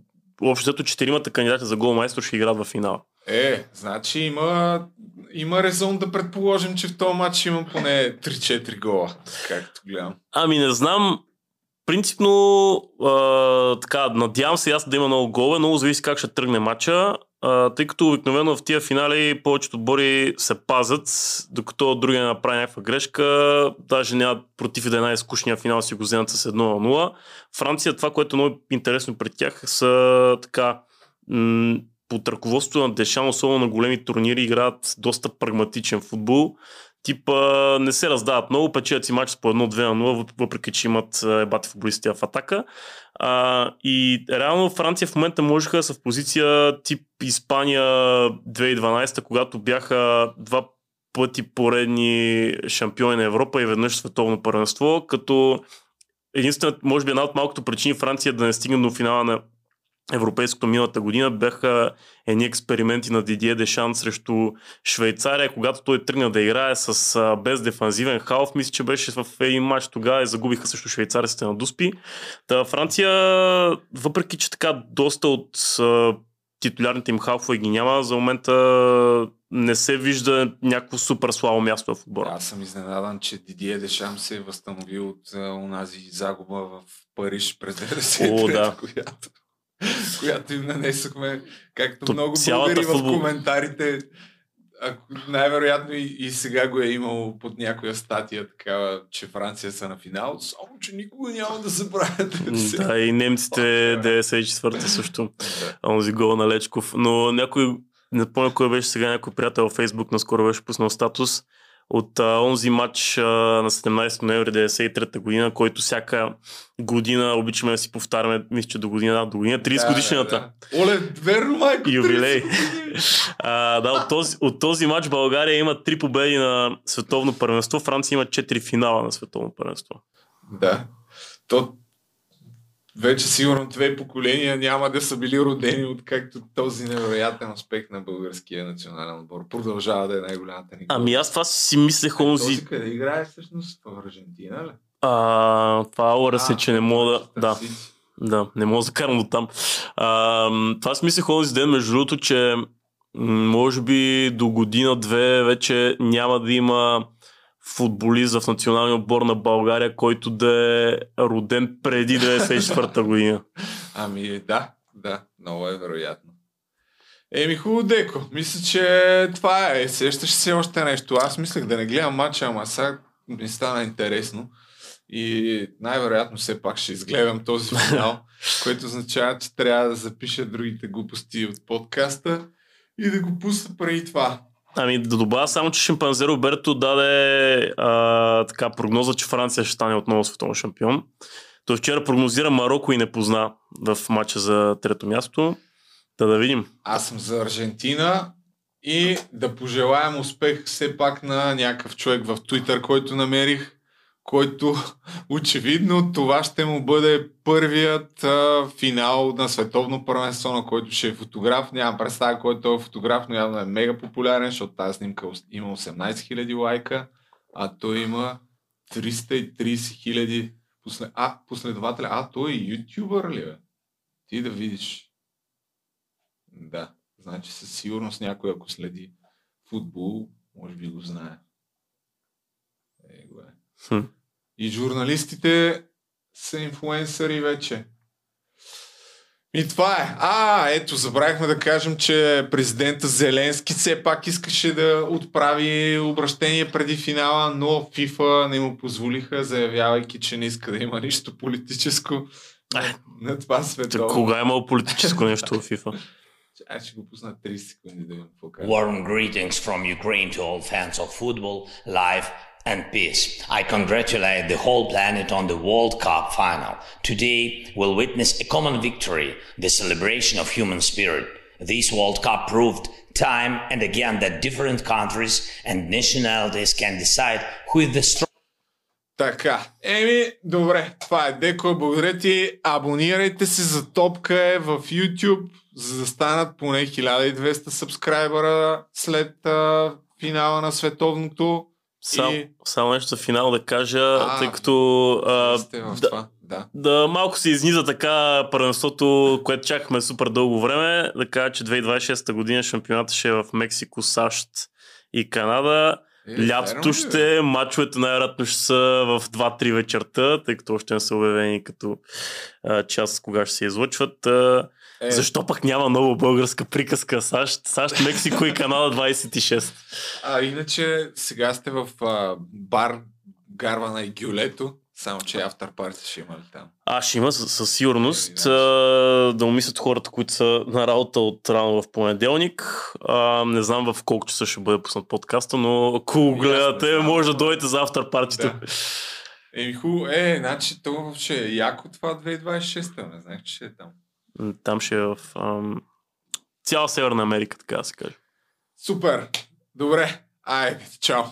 общото четиримата кандидати за голмайстор ще играят в финала. Е, значи има, има резон да предположим, че в този матч има поне 3-4 гола, както гледам. Ами не знам, принципно а, така, надявам се аз да има много голове, много зависи как ще тръгне матча, а, тъй като обикновено в тия финали повечето отбори се пазят, докато другия направи някаква грешка, даже няма против и да е най-скучния финал си го вземат с 1 на 0. Франция, това, което е много интересно пред тях, са така м- под ръководството на Дешан, особено на големи турнири, играят доста прагматичен футбол. Типа не се раздават много, печелят си матч по 1-2 на 0, въпреки че имат ебати футболисти в атака. А, и реално Франция в момента можеха да са в позиция тип Испания 2012, когато бяха два пъти поредни шампиони на Европа и веднъж световно първенство, като единствено, може би една от малкото причини Франция да не стигне до финала на Европейското миналата година бяха едни експерименти на Дидие Дешан срещу Швейцария, когато той тръгна да играе с без дефанзивен халф. Мисля, че беше в един матч тогава и загубиха срещу швейцарците на Дуспи. Та Франция, въпреки че така доста от титулярните им халфове ги няма, за момента не се вижда някакво супер слабо място в отбора. Аз съм изненадан, че Дидие Дешам се е възстановил от а, онази загуба в Париж през 90 О, да. която която им нанесохме, както То много българи в коментарите. ако, най-вероятно и, и сега го е имало под някоя статия такава, че Франция са на финал, само че никога няма да забравят. Да, и немците 94-та също. Онзи гол на Лечков. Но някой, не помня кой беше сега, някой приятел във Фейсбук наскоро беше пуснал статус от а, онзи матч а, на 17 ноември 1993 година, който всяка година обичаме да си повтаряме, мисля, че до година, да, до година, 30 Да, годишната. да, Оле, верно, майко. Юбилей. а, да, от този, от този матч България има три победи на световно първенство, Франция има четири финала на световно първенство. Да. То вече сигурно две поколения няма да са били родени от както този невероятен успех на българския национален отбор. Продължава да е най-голямата ни. Ами аз това си мислех онзи... Този къде играе всъщност? В Аржентина ли? А, това аура се, че не мога да... Да, да, не мога да карам от там. А, това си мислех онзи ден, между другото, че може би до година-две вече няма да има футболист в националния отбор на България, който да е роден преди 94-та година. Ами да, да, много е вероятно. Еми хубаво, Деко. Мисля, че това е. Сещаш се още нещо. Аз мислех да не гледам матча, ама сега ми стана интересно. И най-вероятно все пак ще изгледам този финал, което означава, че трябва да запиша другите глупости от подкаста и да го пусна преди това. Ами да добавя само, че шимпанзе Роберто даде а, така прогноза, че Франция ще стане отново световен шампион. Той вчера прогнозира Марокко и не позна в матча за трето място. Да да видим. Аз съм за Аржентина и да пожелаем успех все пак на някакъв човек в Twitter, който намерих, който очевидно това ще му бъде първият а, финал на световно първенство, на който ще е фотограф. Нямам представа кой е фотограф, но явно е мега популярен, защото тази снимка има 18 000 лайка, а той има 330 000 после... а, последователя. А, той е ютубър ли е? Ти да видиш. Да, значи със сигурност някой, ако следи футбол, може би го знае. Е, го е. Хм. И журналистите са инфлуенсъри вече. И това е. А, ето, забравихме да кажем, че президента Зеленски все пак искаше да отправи обращение преди финала, но FIFA не му позволиха, заявявайки, че не иска да има нищо политическо на, това световно. Кога е имало политическо нещо в FIFA? Аз ще го пусна 30 секунди да видим какво казва. Warm greetings from Ukraine to all fans of football, life, and peace. I congratulate the whole planet on the World Cup final. Today we'll witness a common victory, the celebration of human spirit. This World Cup proved time and again that different countries and nationalities can decide who is the strongest. Така, еми, добре, това е Деко, благодаря ти. Абонирайте се за Топка е в YouTube, за да станат поне 1200 сабскрайбъра след а, финала на световното. Само, И- само нещо за финал да кажа, А, тъй като а, да, това, да. да малко се изниза така първенството, което чакахме супер дълго време, да кажа, че 2026 година шампионата ще е в Мексико, САЩ и Канада. Е, Лятото ще, мачовете най-вероятно ще са в 2-3 вечерта, тъй като още не са обявени като а, час кога ще се излъчват. А, Е. Защо пък няма нова българска приказка? САЩ, САЩ, Мексико и Канада 26. А иначе сега сте в а, бар Гарвана и Гюлето, само че автор парти ще има ли там? А, ще има със, със сигурност. А, да умислят хората, които са на работа от рано в понеделник. А, не знам в колко часа ще бъде пуснат подкаста, но ако го гледате, може да дойдете за автор партито. Да. Еми хубаво, е, значи то ще е яко това 2026, не знаех, че ще е там. Там ще е в ам, цяла Северна Америка, така да се каже. Супер! Добре, айде, чао!